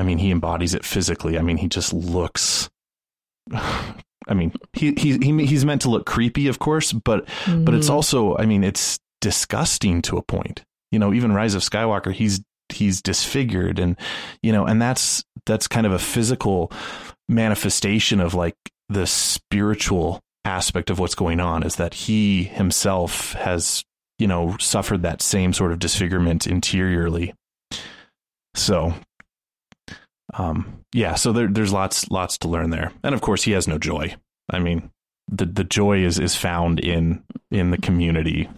I mean, he embodies it physically. I mean, he just looks I mean, he, he, he he's meant to look creepy, of course, but mm-hmm. but it's mm-hmm. also, I mean, it's disgusting to a point. You know, even Rise of Skywalker, he's he's disfigured, and you know, and that's that's kind of a physical manifestation of like the spiritual aspect of what's going on. Is that he himself has you know, suffered that same sort of disfigurement interiorly. So, um, yeah, so there, there's lots, lots to learn there. And of course, he has no joy. I mean, the, the joy is, is found in, in the community.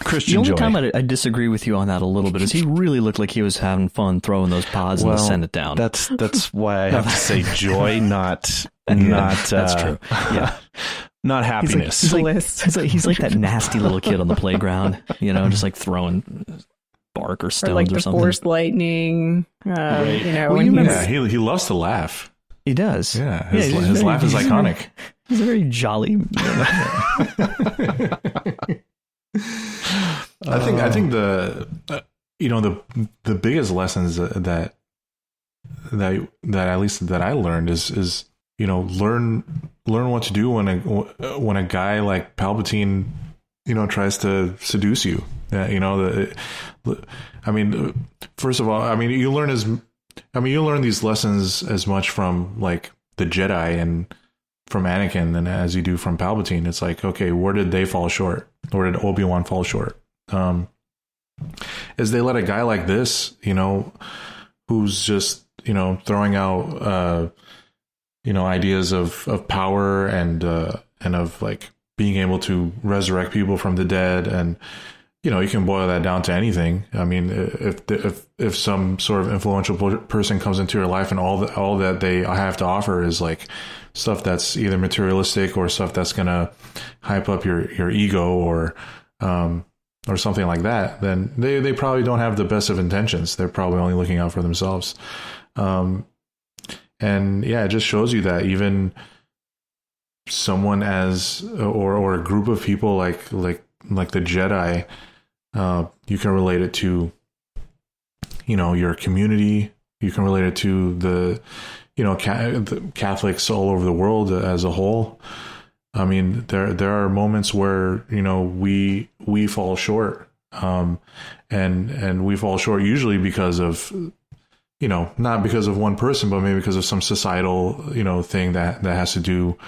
Christian the only joy. time I, I, disagree with you on that a little bit is he really looked like he was having fun throwing those pods well, in the Senate down. That's that's why I have to say joy, not not. That's uh, true. Yeah, not happiness. He's like, he's like, he's like that nasty little kid on the playground, you know, just like throwing bark or stones or, something. like or the something. Force lightning, uh, right. you know. Well, you yeah, he he loves to laugh. He does. Yeah, his, yeah, his very, laugh is iconic. He's a very jolly. I think I think the uh, you know the the biggest lessons that that that at least that I learned is is you know learn learn what to do when a when a guy like Palpatine you know tries to seduce you. Uh, you know the, I mean, first of all, I mean you learn as I mean you learn these lessons as much from like the Jedi and from Anakin than as you do from Palpatine. It's like okay, where did they fall short? Where did Obi Wan fall short? Um, is they let a guy like this, you know, who's just you know throwing out. Uh, you know ideas of of power and uh, and of like being able to resurrect people from the dead and you know you can boil that down to anything i mean if if if some sort of influential person comes into your life and all that all that they have to offer is like stuff that's either materialistic or stuff that's going to hype up your your ego or um or something like that then they they probably don't have the best of intentions they're probably only looking out for themselves um and yeah, it just shows you that even someone as or or a group of people like like like the Jedi, uh, you can relate it to you know your community. You can relate it to the you know Catholics all over the world as a whole. I mean, there there are moments where you know we we fall short, um, and and we fall short usually because of you know not because of one person, but maybe because of some societal you know thing that that has to do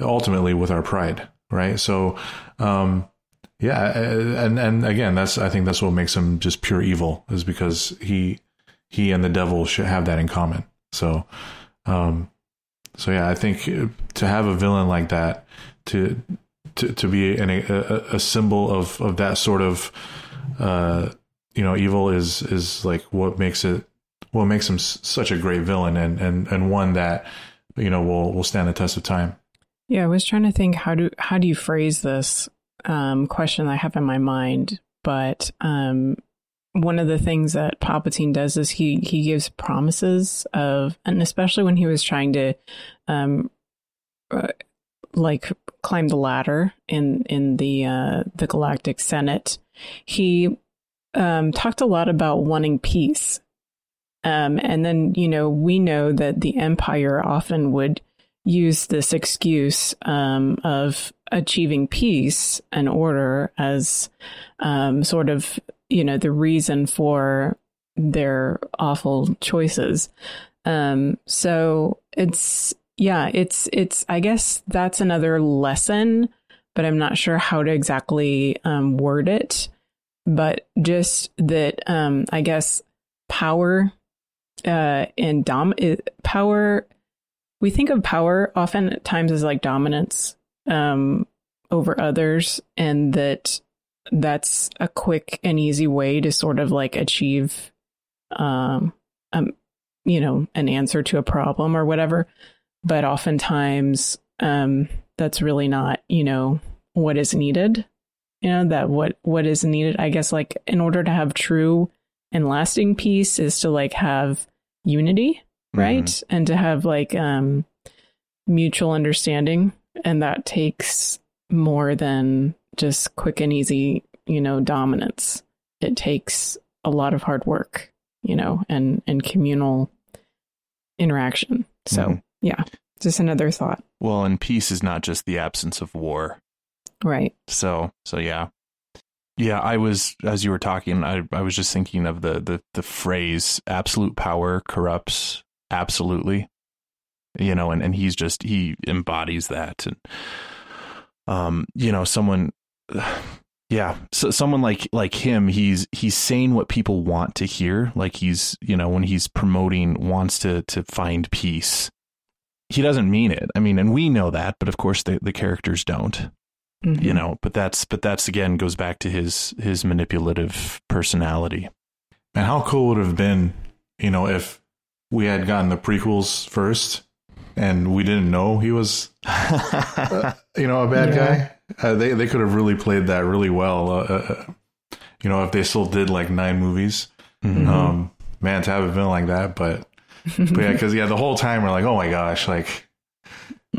ultimately with our pride, right? So, um, yeah, and and again, that's I think that's what makes him just pure evil is because he he and the devil should have that in common. So, um, so yeah, I think to have a villain like that, to to to be an, a, a symbol of of that sort of uh, you know evil is is like what makes it what makes him such a great villain and and and one that you know will will stand the test of time. Yeah, I was trying to think how do how do you phrase this um, question I have in my mind, but um, one of the things that Palpatine does is he he gives promises of, and especially when he was trying to, um, uh, like climb the ladder in in the uh, the Galactic Senate, he um, talked a lot about wanting peace, um, and then you know we know that the Empire often would use this excuse um, of achieving peace and order as um, sort of you know the reason for their awful choices. Um so it's yeah it's it's i guess that's another lesson but i'm not sure how to exactly um word it. But just that um i guess power uh and dom power we think of power often times as like dominance um over others and that that's a quick and easy way to sort of like achieve um um you know an answer to a problem or whatever. But oftentimes um that's really not you know what is needed. You know that what what is needed i guess like in order to have true and lasting peace is to like have unity right? Mm-hmm. and to have like um mutual understanding. And that takes more than just quick and easy, you know, dominance. It takes a lot of hard work, you know, and and communal interaction. So, mm-hmm. yeah, just another thought. Well, and peace is not just the absence of war. Right. So, so yeah. Yeah, I was as you were talking, I I was just thinking of the the the phrase absolute power corrupts absolutely. You know, and and he's just he embodies that and um you know, someone yeah. So someone like like him he's he's saying what people want to hear. Like he's you know when he's promoting wants to to find peace he doesn't mean it. I mean and we know that but of course the the characters don't mm-hmm. you know but that's but that's again goes back to his his manipulative personality. And how cool would have been you know if we had gotten the prequels first and we didn't know he was uh, you know a bad yeah. guy uh, they they could have really played that really well. Uh, uh, you know, if they still did like nine movies, mm-hmm. um, man, to have a villain like that. But but yeah, because yeah, the whole time we're like, oh my gosh, like,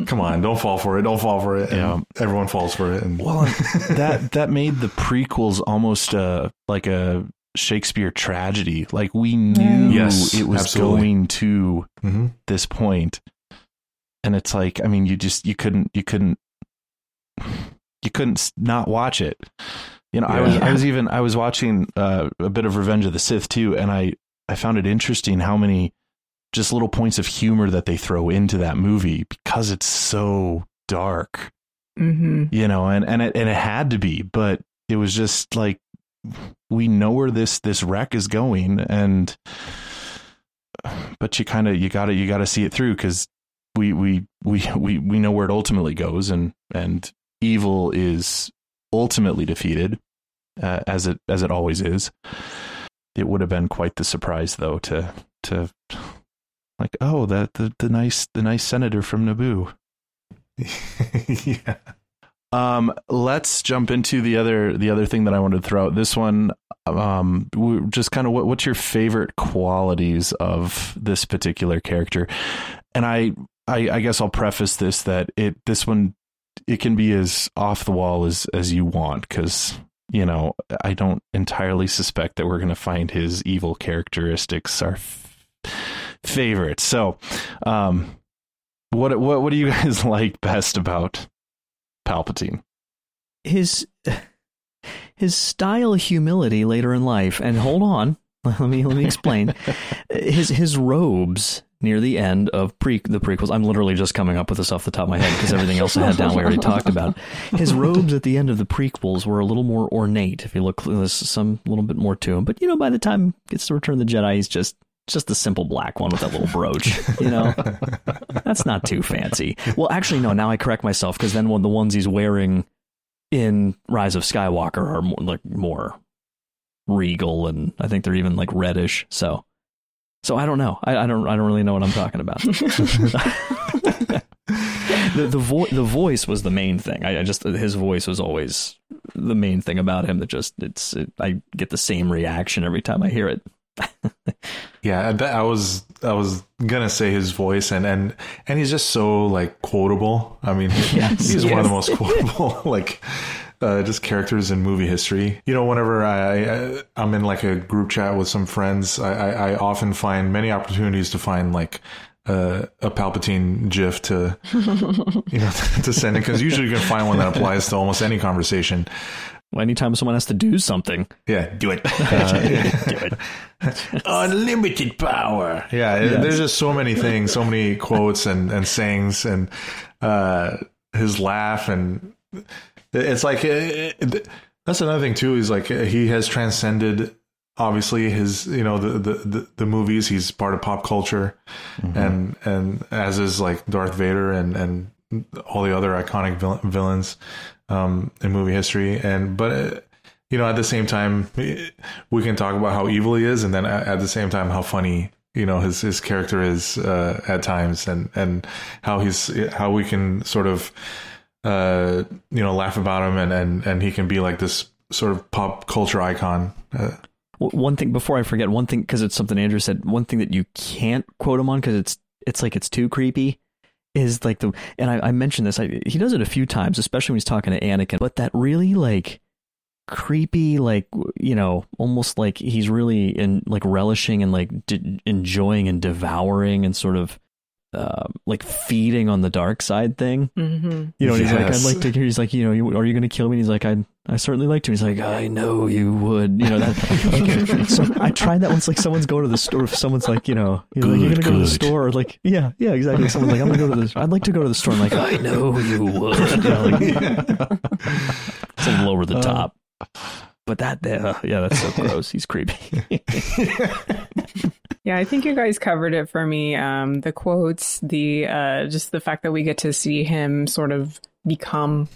come on, don't fall for it, don't fall for it. And yeah, everyone falls for it. And well, that that made the prequels almost uh, like a Shakespeare tragedy. Like we knew yes, it was absolutely. going to mm-hmm. this point, and it's like, I mean, you just you couldn't you couldn't you couldn't not watch it. You know, yeah. I was I was even I was watching uh, a bit of Revenge of the Sith too, and I I found it interesting how many just little points of humor that they throw into that movie because it's so dark. Mm-hmm. You know, and and it and it had to be, but it was just like we know where this this wreck is going, and but you kind of you got to you got to see it through because we we we we we know where it ultimately goes, and and evil is ultimately defeated, uh, as it as it always is. It would have been quite the surprise, though, to to like, oh, that the, the nice the nice senator from Naboo. yeah. Um, let's jump into the other the other thing that I wanted to throw out. This one, um, just kind of what what's your favorite qualities of this particular character? And I I, I guess I'll preface this that it this one it can be as off the wall as as you want because you know I don't entirely suspect that we're going to find his evil characteristics our f- favorite. So, um, what what what do you guys like best about Palpatine? his his style humility later in life and hold on let me let me explain his his robes near the end of pre the prequels. I'm literally just coming up with this off the top of my head because everything else i had down we already talked about. His robes at the end of the prequels were a little more ornate if you look there's some little bit more to him but you know by the time he gets to return of the jedi he's just just a simple black one with that little brooch you know? That's not too fancy. Well actually no now i correct myself because then when the ones he's wearing in Rise of Skywalker are more, like more regal, and I think they're even like reddish. So, so I don't know. I, I don't. I don't really know what I'm talking about. the the, vo- the voice was the main thing. I, I, just his voice was always the main thing about him. That just it's it, I get the same reaction every time I hear it. yeah, I was I was gonna say his voice and and and he's just so like quotable. I mean, yes, he's yes. one of the most quotable like uh, just characters in movie history. You know, whenever I, I I'm in like a group chat with some friends, I, I, I often find many opportunities to find like uh, a Palpatine GIF to you know to send it because usually you can find one that applies to almost any conversation. Well, anytime someone has to do something, yeah, do it. Uh, do it. Unlimited power. Yeah, yes. there's just so many things, so many quotes and and sayings, and uh, his laugh, and it's like it, it, that's another thing too. Is like he has transcended obviously his you know the, the the, movies he's part of pop culture mm-hmm. and and as is like darth vader and and all the other iconic villains um, in movie history. And but uh, you know, at the same time, we can talk about how evil he is, and then at the same time, how funny you know his his character is uh, at times, and and how he's how we can sort of uh, you know laugh about him, and and and he can be like this sort of pop culture icon. Uh, one thing before I forget, one thing because it's something Andrew said. One thing that you can't quote him on because it's it's like it's too creepy is like the and I, I mentioned this. I, he does it a few times, especially when he's talking to Anakin. But that really like creepy, like you know, almost like he's really in like relishing and like enjoying and devouring and sort of uh, like feeding on the dark side thing. Mm-hmm. You know, yes. he's like, I'd like to. hear. He's like, you know, you, are you going to kill me? And he's like, I, I certainly like to. He's like, I know you would. You know that. like, so I tried that once. Like someone's going to the store. If someone's like, you know, you're, good, like, you're going to go to the store. Or like, yeah, yeah, exactly. Someone's like, I'm going to go to the. Store I'd like to go to the store. I'm like, I know you would. You know, like, it's a little over the uh, top. But that, uh, yeah, that's so gross. He's creepy. Yeah, I think you guys covered it for me. Um, the quotes, the uh, just the fact that we get to see him sort of become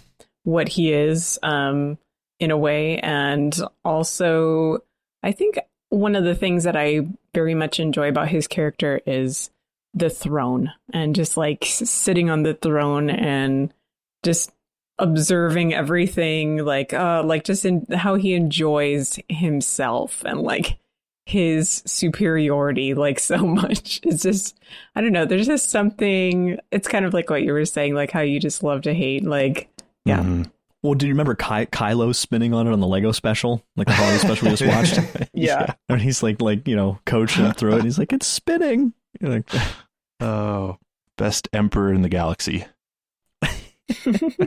what he is um, in a way, and also I think one of the things that I very much enjoy about his character is the throne and just like sitting on the throne and just observing everything like uh like just in how he enjoys himself and like his superiority like so much. It's just I don't know, there's just something it's kind of like what you were saying, like how you just love to hate. Like yeah. Mm-hmm. Well, do you remember Ky- Kylo spinning on it on the Lego special, like the holiday special we just watched? yeah, and he's like, like you know, coaching through it. He's like, it's spinning. Like, oh, best emperor in the galaxy.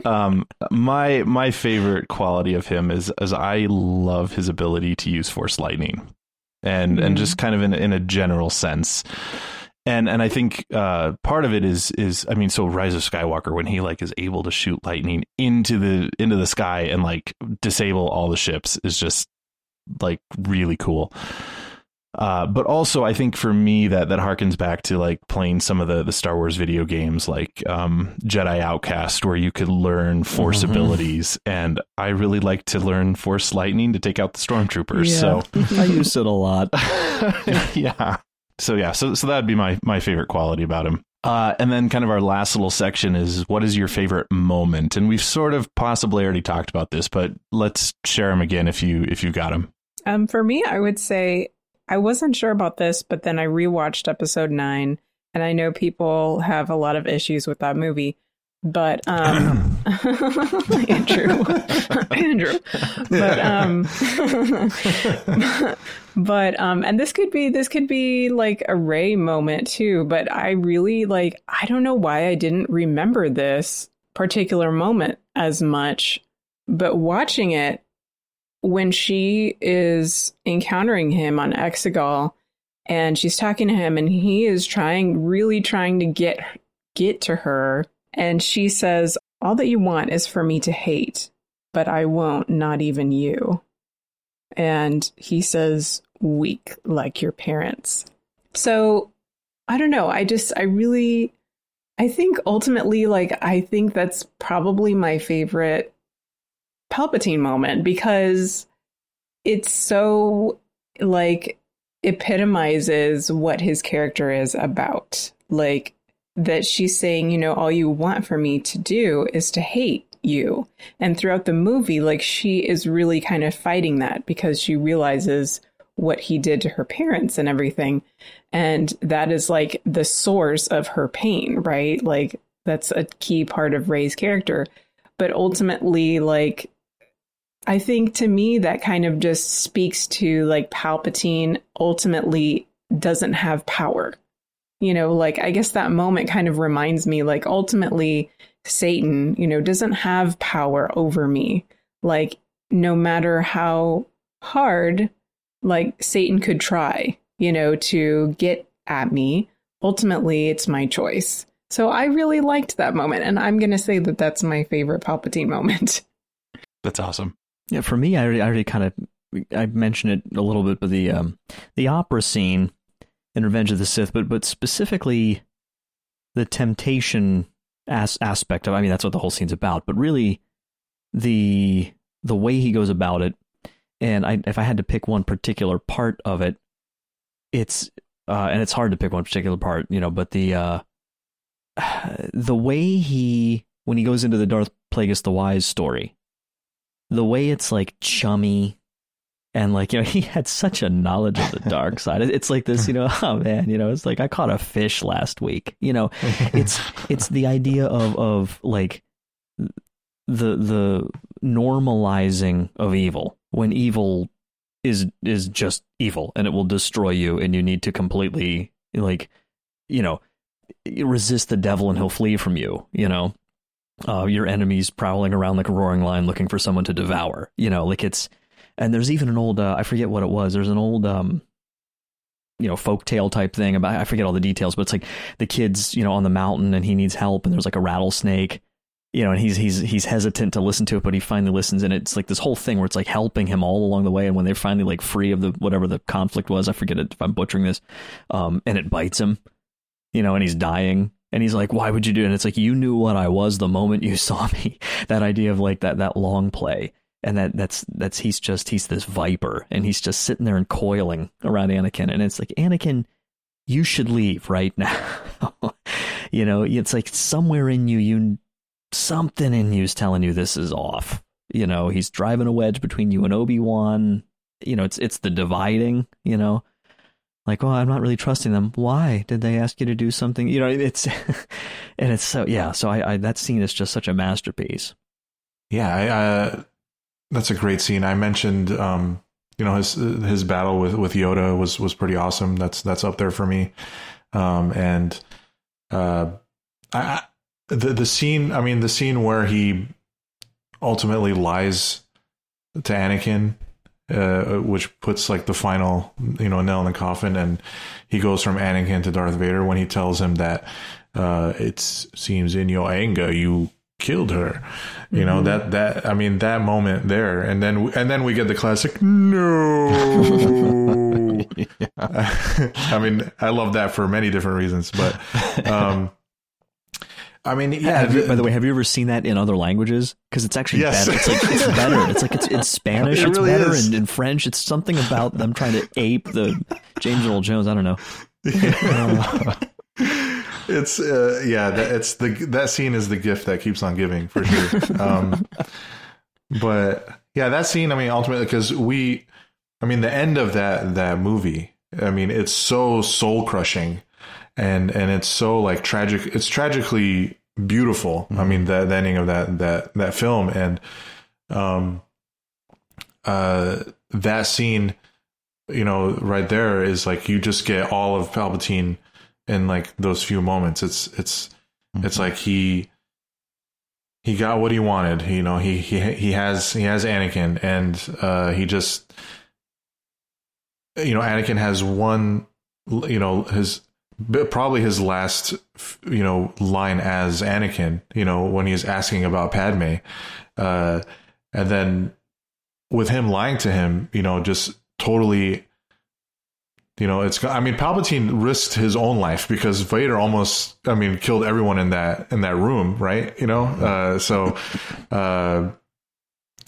Um, my my favorite quality of him is is I love his ability to use force lightning and mm-hmm. and just kind of in in a general sense. And and I think uh, part of it is is I mean so Rise of Skywalker when he like is able to shoot lightning into the into the sky and like disable all the ships is just like really cool. Uh, but also, I think for me that that harkens back to like playing some of the the Star Wars video games, like um, Jedi Outcast, where you could learn Force mm-hmm. abilities, and I really like to learn Force lightning to take out the stormtroopers. Yeah. So I use it a lot. yeah. So yeah. So so that'd be my my favorite quality about him. Uh, and then kind of our last little section is what is your favorite moment? And we've sort of possibly already talked about this, but let's share them again if you if you got them. Um, for me, I would say I wasn't sure about this, but then I rewatched episode nine and I know people have a lot of issues with that movie. But um Andrew Andrew. But um but um and this could be this could be like a Rey moment too, but I really like I don't know why I didn't remember this particular moment as much, but watching it when she is encountering him on Exegol and she's talking to him and he is trying really trying to get get to her. And she says all that you want is for me to hate but I won't not even you. And he says weak like your parents. So I don't know. I just I really I think ultimately like I think that's probably my favorite Palpatine moment because it's so like epitomizes what his character is about. Like that she's saying, you know, all you want for me to do is to hate you. And throughout the movie, like she is really kind of fighting that because she realizes what he did to her parents and everything. And that is like the source of her pain, right? Like that's a key part of Rey's character. But ultimately, like I think to me that kind of just speaks to like Palpatine ultimately doesn't have power. You know, like I guess that moment kind of reminds me like ultimately Satan, you know, doesn't have power over me. Like no matter how hard like Satan could try, you know, to get at me, ultimately it's my choice. So I really liked that moment and I'm going to say that that's my favorite Palpatine moment. That's awesome. Yeah, for me, I already, already kind of I mentioned it a little bit, but the um, the opera scene in Revenge of the Sith, but but specifically the temptation as, aspect of. I mean, that's what the whole scene's about. But really, the the way he goes about it, and I, if I had to pick one particular part of it, it's uh, and it's hard to pick one particular part, you know. But the uh, the way he when he goes into the Darth Plagueis the Wise story the way it's like chummy and like you know he had such a knowledge of the dark side. It's like this you know oh man you know it's like i caught a fish last week. You know it's it's the idea of of like the the normalizing of evil. When evil is is just evil and it will destroy you and you need to completely like you know resist the devil and he'll flee from you you know uh, your enemies prowling around like a roaring lion looking for someone to devour. You know, like it's, and there's even an old, uh, I forget what it was. There's an old, um, you know, folk tale type thing about, I forget all the details, but it's like the kid's, you know, on the mountain and he needs help and there's like a rattlesnake, you know, and he's, he's, he's hesitant to listen to it, but he finally listens and it's like this whole thing where it's like helping him all along the way. And when they're finally like free of the, whatever the conflict was, I forget it if I'm butchering this, um, and it bites him, you know, and he's dying and he's like, why would you do it? And it's like, you knew what I was the moment you saw me. that idea of like that, that long play. And that, that's, that's, he's just, he's this viper and he's just sitting there and coiling around Anakin. And it's like, Anakin, you should leave right now. you know, it's like somewhere in you, you, something in you is telling you this is off. You know, he's driving a wedge between you and Obi-Wan. You know, it's, it's the dividing, you know, like, well, I'm not really trusting them. Why did they ask you to do something? You know, it's and it's so yeah. So I, I that scene is just such a masterpiece. Yeah, I, that's a great scene. I mentioned, um, you know, his his battle with with Yoda was was pretty awesome. That's that's up there for me. Um, and uh, I the the scene. I mean, the scene where he ultimately lies to Anakin uh, which puts like the final, you know, nail in the coffin. And he goes from Anakin to Darth Vader when he tells him that uh, it seems in your anger you killed her. You mm-hmm. know that that I mean that moment there, and then and then we get the classic no. I mean, I love that for many different reasons, but um, I mean, yeah. You, by the way, have you ever seen that in other languages? Because it's actually yes. better. It's like it's better. It's like it's in Spanish. It it's really better, and in French, it's something about them trying to ape the James Earl Jones. I don't know. it's uh, yeah. That, it's the that scene is the gift that keeps on giving for sure. Um, but yeah, that scene. I mean, ultimately, because we, I mean, the end of that that movie. I mean, it's so soul crushing and and it's so like tragic. It's tragically beautiful. I mean, the, the ending of that that that film and um uh that scene, you know, right there is like you just get all of Palpatine in like those few moments. It's it's it's like he he got what he wanted. You know, he he he has he has Anakin, and uh, he just you know Anakin has one you know his probably his last you know line as Anakin. You know when he's asking about Padme, uh, and then with him lying to him, you know, just totally you know, it's. I mean, Palpatine risked his own life because Vader almost, I mean, killed everyone in that in that room, right? You know, uh, so uh,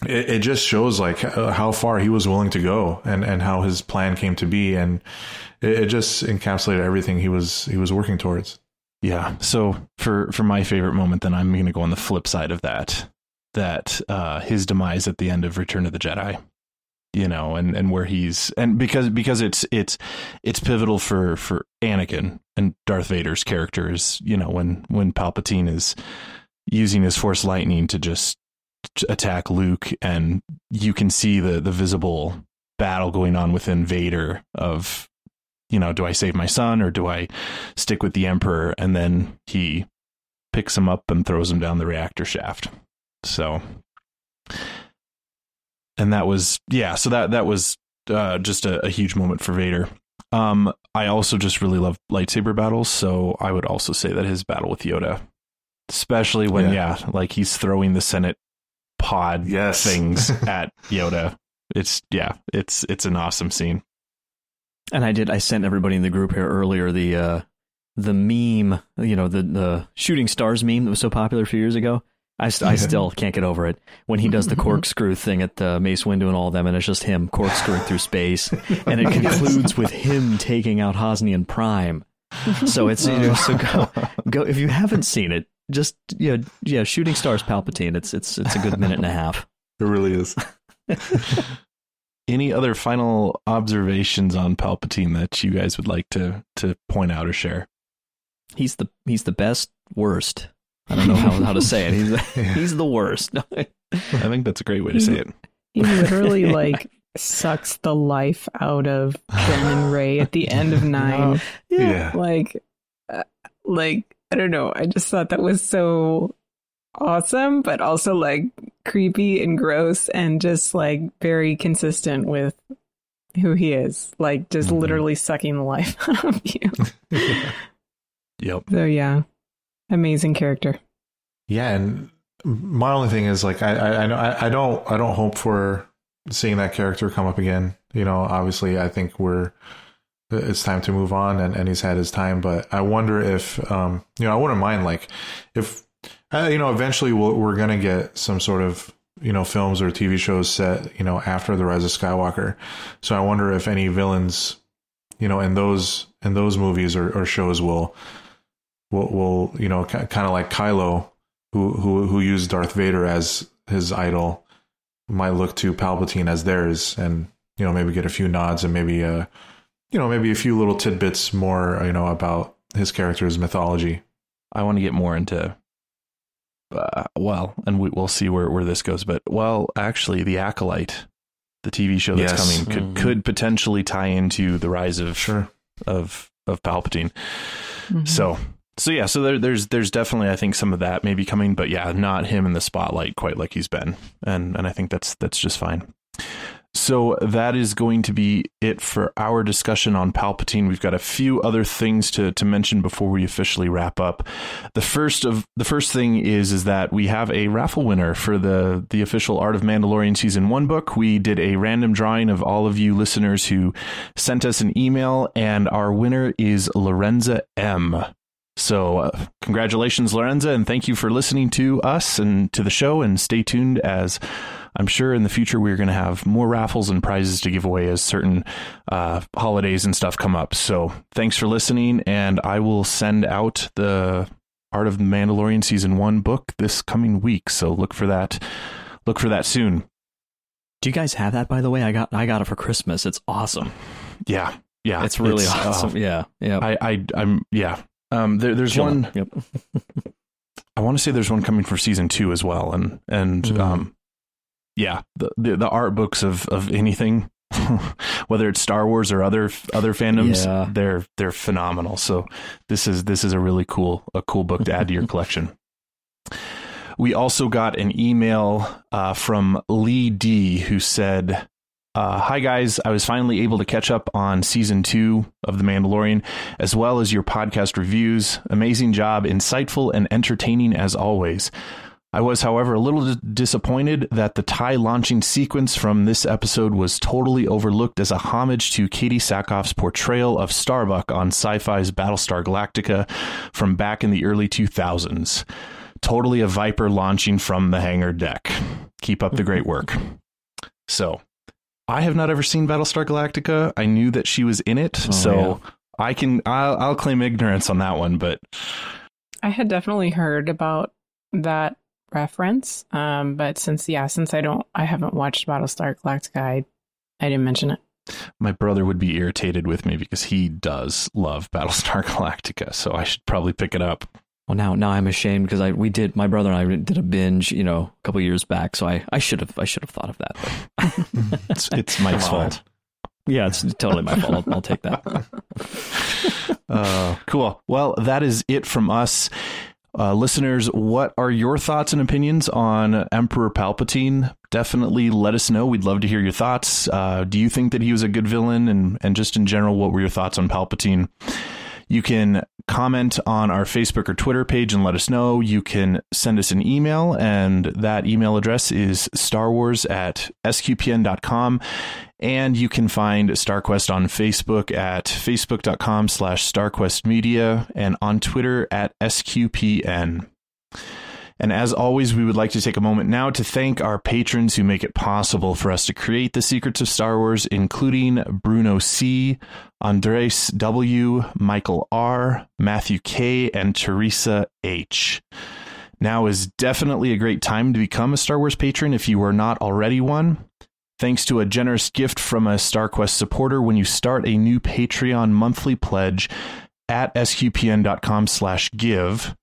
it, it just shows like how far he was willing to go and and how his plan came to be, and it, it just encapsulated everything he was he was working towards. Yeah. So for for my favorite moment, then I'm going to go on the flip side of that. That uh, his demise at the end of Return of the Jedi you know, and, and where he's and because because it's it's it's pivotal for for Anakin and Darth Vader's characters, you know, when when Palpatine is using his Force lightning to just attack Luke, and you can see the the visible battle going on within Vader of you know, do I save my son or do I stick with the Emperor? And then he picks him up and throws him down the reactor shaft. So and that was yeah so that that was uh, just a, a, huge moment for vader um, i also just really love lightsaber battles so i would also say that his battle with yoda especially when yeah, yeah like he's throwing the senate pod yes. things at yoda. It's yeah it's it's an awesome scene. And i did i sent everybody in the group here earlier the uh the meme you know the the shooting stars meme that was so popular a few years ago. I, st- I still can't get over it. When he does the corkscrew thing at the Mace Windu and all of them, and it's just him corkscrewing through space, and it concludes with him taking out Hosnian Prime. So it's you know, so go go if you haven't seen it, just yeah yeah Shooting Stars Palpatine. It's it's it's a good minute and a half. It really is. Any other final observations on Palpatine that you guys would like to to point out or share? He's the he's the best worst I don't know how, how to say it. He's yeah. he's the worst. I think that's a great way to say it. He literally like sucks the life out of Ben and Rey at the end of nine. Yeah, yeah. like, uh, like I don't know. I just thought that was so awesome, but also like creepy and gross, and just like very consistent with who he is. Like just mm-hmm. literally sucking the life out of you. yep. So yeah, amazing character. Yeah, and my only thing is like I I I, I don't I don't hope for seeing that character come up again. You know, obviously I think we're it's time to move on and, and he's had his time but i wonder if um you know i wouldn't mind like if uh, you know eventually we we are gonna get some sort of you know films or tv shows set you know after the rise of skywalker. So i wonder if any villains you know in those in those movies or, or shows will will, will you know, kind of like Kylo, who who who used Darth Vader as his idol, might look to Palpatine as theirs, and you know maybe get a few nods and maybe uh you know maybe a few little tidbits more you know about his character's mythology. I want to get more into uh, well, and we, will see where, where this goes. But well, actually, the acolyte, the TV show that's yes. coming, could mm-hmm. could potentially tie into the rise of sure. of of Palpatine. Mm-hmm. So so yeah, so there, there's there's definitely I think some of that maybe coming, but yeah, not him in the spotlight quite like he's been, and and I think that's that's just fine. So that is going to be it for our discussion on Palpatine. We've got a few other things to, to mention before we officially wrap up. The first of the first thing is is that we have a raffle winner for the the official Art of Mandalorian season 1 book. We did a random drawing of all of you listeners who sent us an email and our winner is Lorenza M. So, uh, congratulations, Lorenza, and thank you for listening to us and to the show. And stay tuned as I'm sure in the future we're going to have more raffles and prizes to give away as certain uh, holidays and stuff come up. So, thanks for listening, and I will send out the Art of the Mandalorian season one book this coming week. So, look for that. Look for that soon. Do you guys have that by the way? I got I got it for Christmas. It's awesome. Yeah, yeah, It's really uh, awesome. yeah, yeah. I, I, I'm, yeah. Um, there, there's one. Yep. I want to say there's one coming for season two as well, and and Mhm. um, yeah, the, the the art books of of anything, whether it's Star Wars or other other fandoms, Yeah. they're they're phenomenal. So this is this is a really cool a cool book to add to your collection. We also got an email uh, from Lee D who said, uh, "Hi guys, I was finally able to catch up on season two of The Mandalorian, as well as your podcast reviews. Amazing job, insightful and entertaining as always." I was, however, a little disappointed that the tie launching sequence from this episode was totally overlooked as a homage to Katee Sackhoff's portrayal of Starbuck on sci fi's Battlestar Galactica from back in the early 2000s. Totally a Viper launching from the hangar deck. Keep up the great work. So, I have not ever seen Battlestar Galactica. I knew that she was in it, Oh, so I can I'll, I'll claim ignorance on that one. But I had definitely heard about that reference, um, but since yeah, since I don't, I haven't watched Battlestar Galactica, I, I didn't mention it. my brother would be irritated with me because he does love Battlestar Galactica, so I should probably pick it up. Well, now now I'm ashamed because I we did my brother and I did a binge, you know, a couple years back. So I I should have I should have thought of that. It's, it's Mike's fault. yeah, it's totally my fault. I'll, I'll take that. Uh, cool. Well, that is it from us. Uh, listeners, what are your thoughts and opinions on Emperor Palpatine? Definitely let us know. We'd love to hear your thoughts. Uh, do you think that he was a good villain? And, and just in general, what were your thoughts on Palpatine? You can comment on our Facebook or Twitter page and let us know. You can send us an email, and that email address is starwars at sqpn.com. And you can find StarQuest on Facebook at facebook.com slash starquestmedia and on Twitter at sqpn. And as always, we would like to take a moment now to thank our patrons who make it possible for us to create the secrets of Star Wars, including Bruno C., Andres W., Michael R., Matthew K., and Teresa H. Now is definitely a great time to become a Star Wars patron if you are not already one. Thanks to a generous gift from a StarQuest supporter when you start a new Patreon monthly pledge at sqpn.com slash give.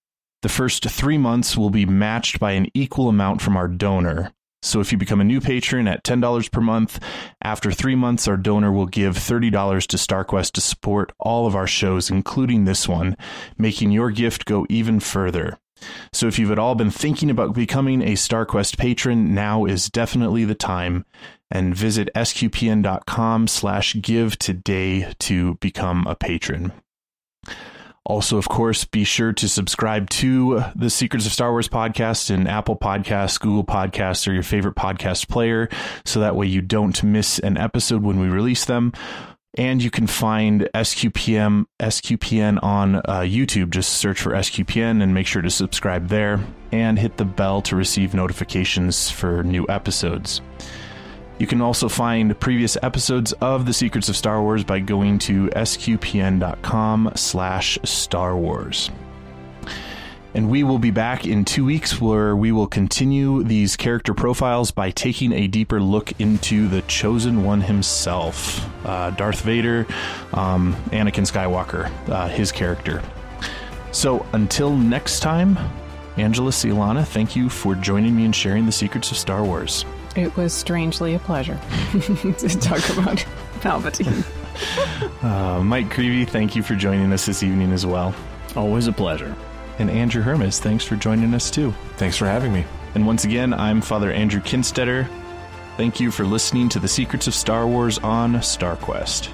The first three months will be matched by an equal amount from our donor. So if you become a new patron at $10 per month, after three months, our donor will give $30 to StarQuest to support all of our shows, including this one, making your gift go even further. So if you've at all been thinking about becoming a StarQuest patron, now is definitely the time. And visit sqpn.com slash give today to become a patron. Also, of course, be sure to subscribe to the Secrets of Star Wars podcast in Apple Podcasts, Google Podcasts, or your favorite podcast player, so that way you don't miss an episode when we release them. And you can find SQPM SQPN on uh, YouTube. Just search for SQPN and make sure to subscribe there and hit the bell to receive notifications for new episodes. You can also find previous episodes of The Secrets of Star Wars by going to sqpn.com slash Star Wars. And we will be back in two weeks where we will continue these character profiles by taking a deeper look into the Chosen One himself, uh, Darth Vader, um, Anakin Skywalker, uh, his character. So until next time, Angela Silana, thank you for joining me and sharing the secrets of Star Wars. It was strangely a pleasure to talk about Palpatine. Uh, Mike Creevy, thank you for joining us this evening as well. Always a pleasure. And Andrew Hermes, thanks for joining us too. Thanks for having me. And once again, I'm Father Andrew Kinstetter. Thank you for listening to the Secrets of Star Wars on StarQuest.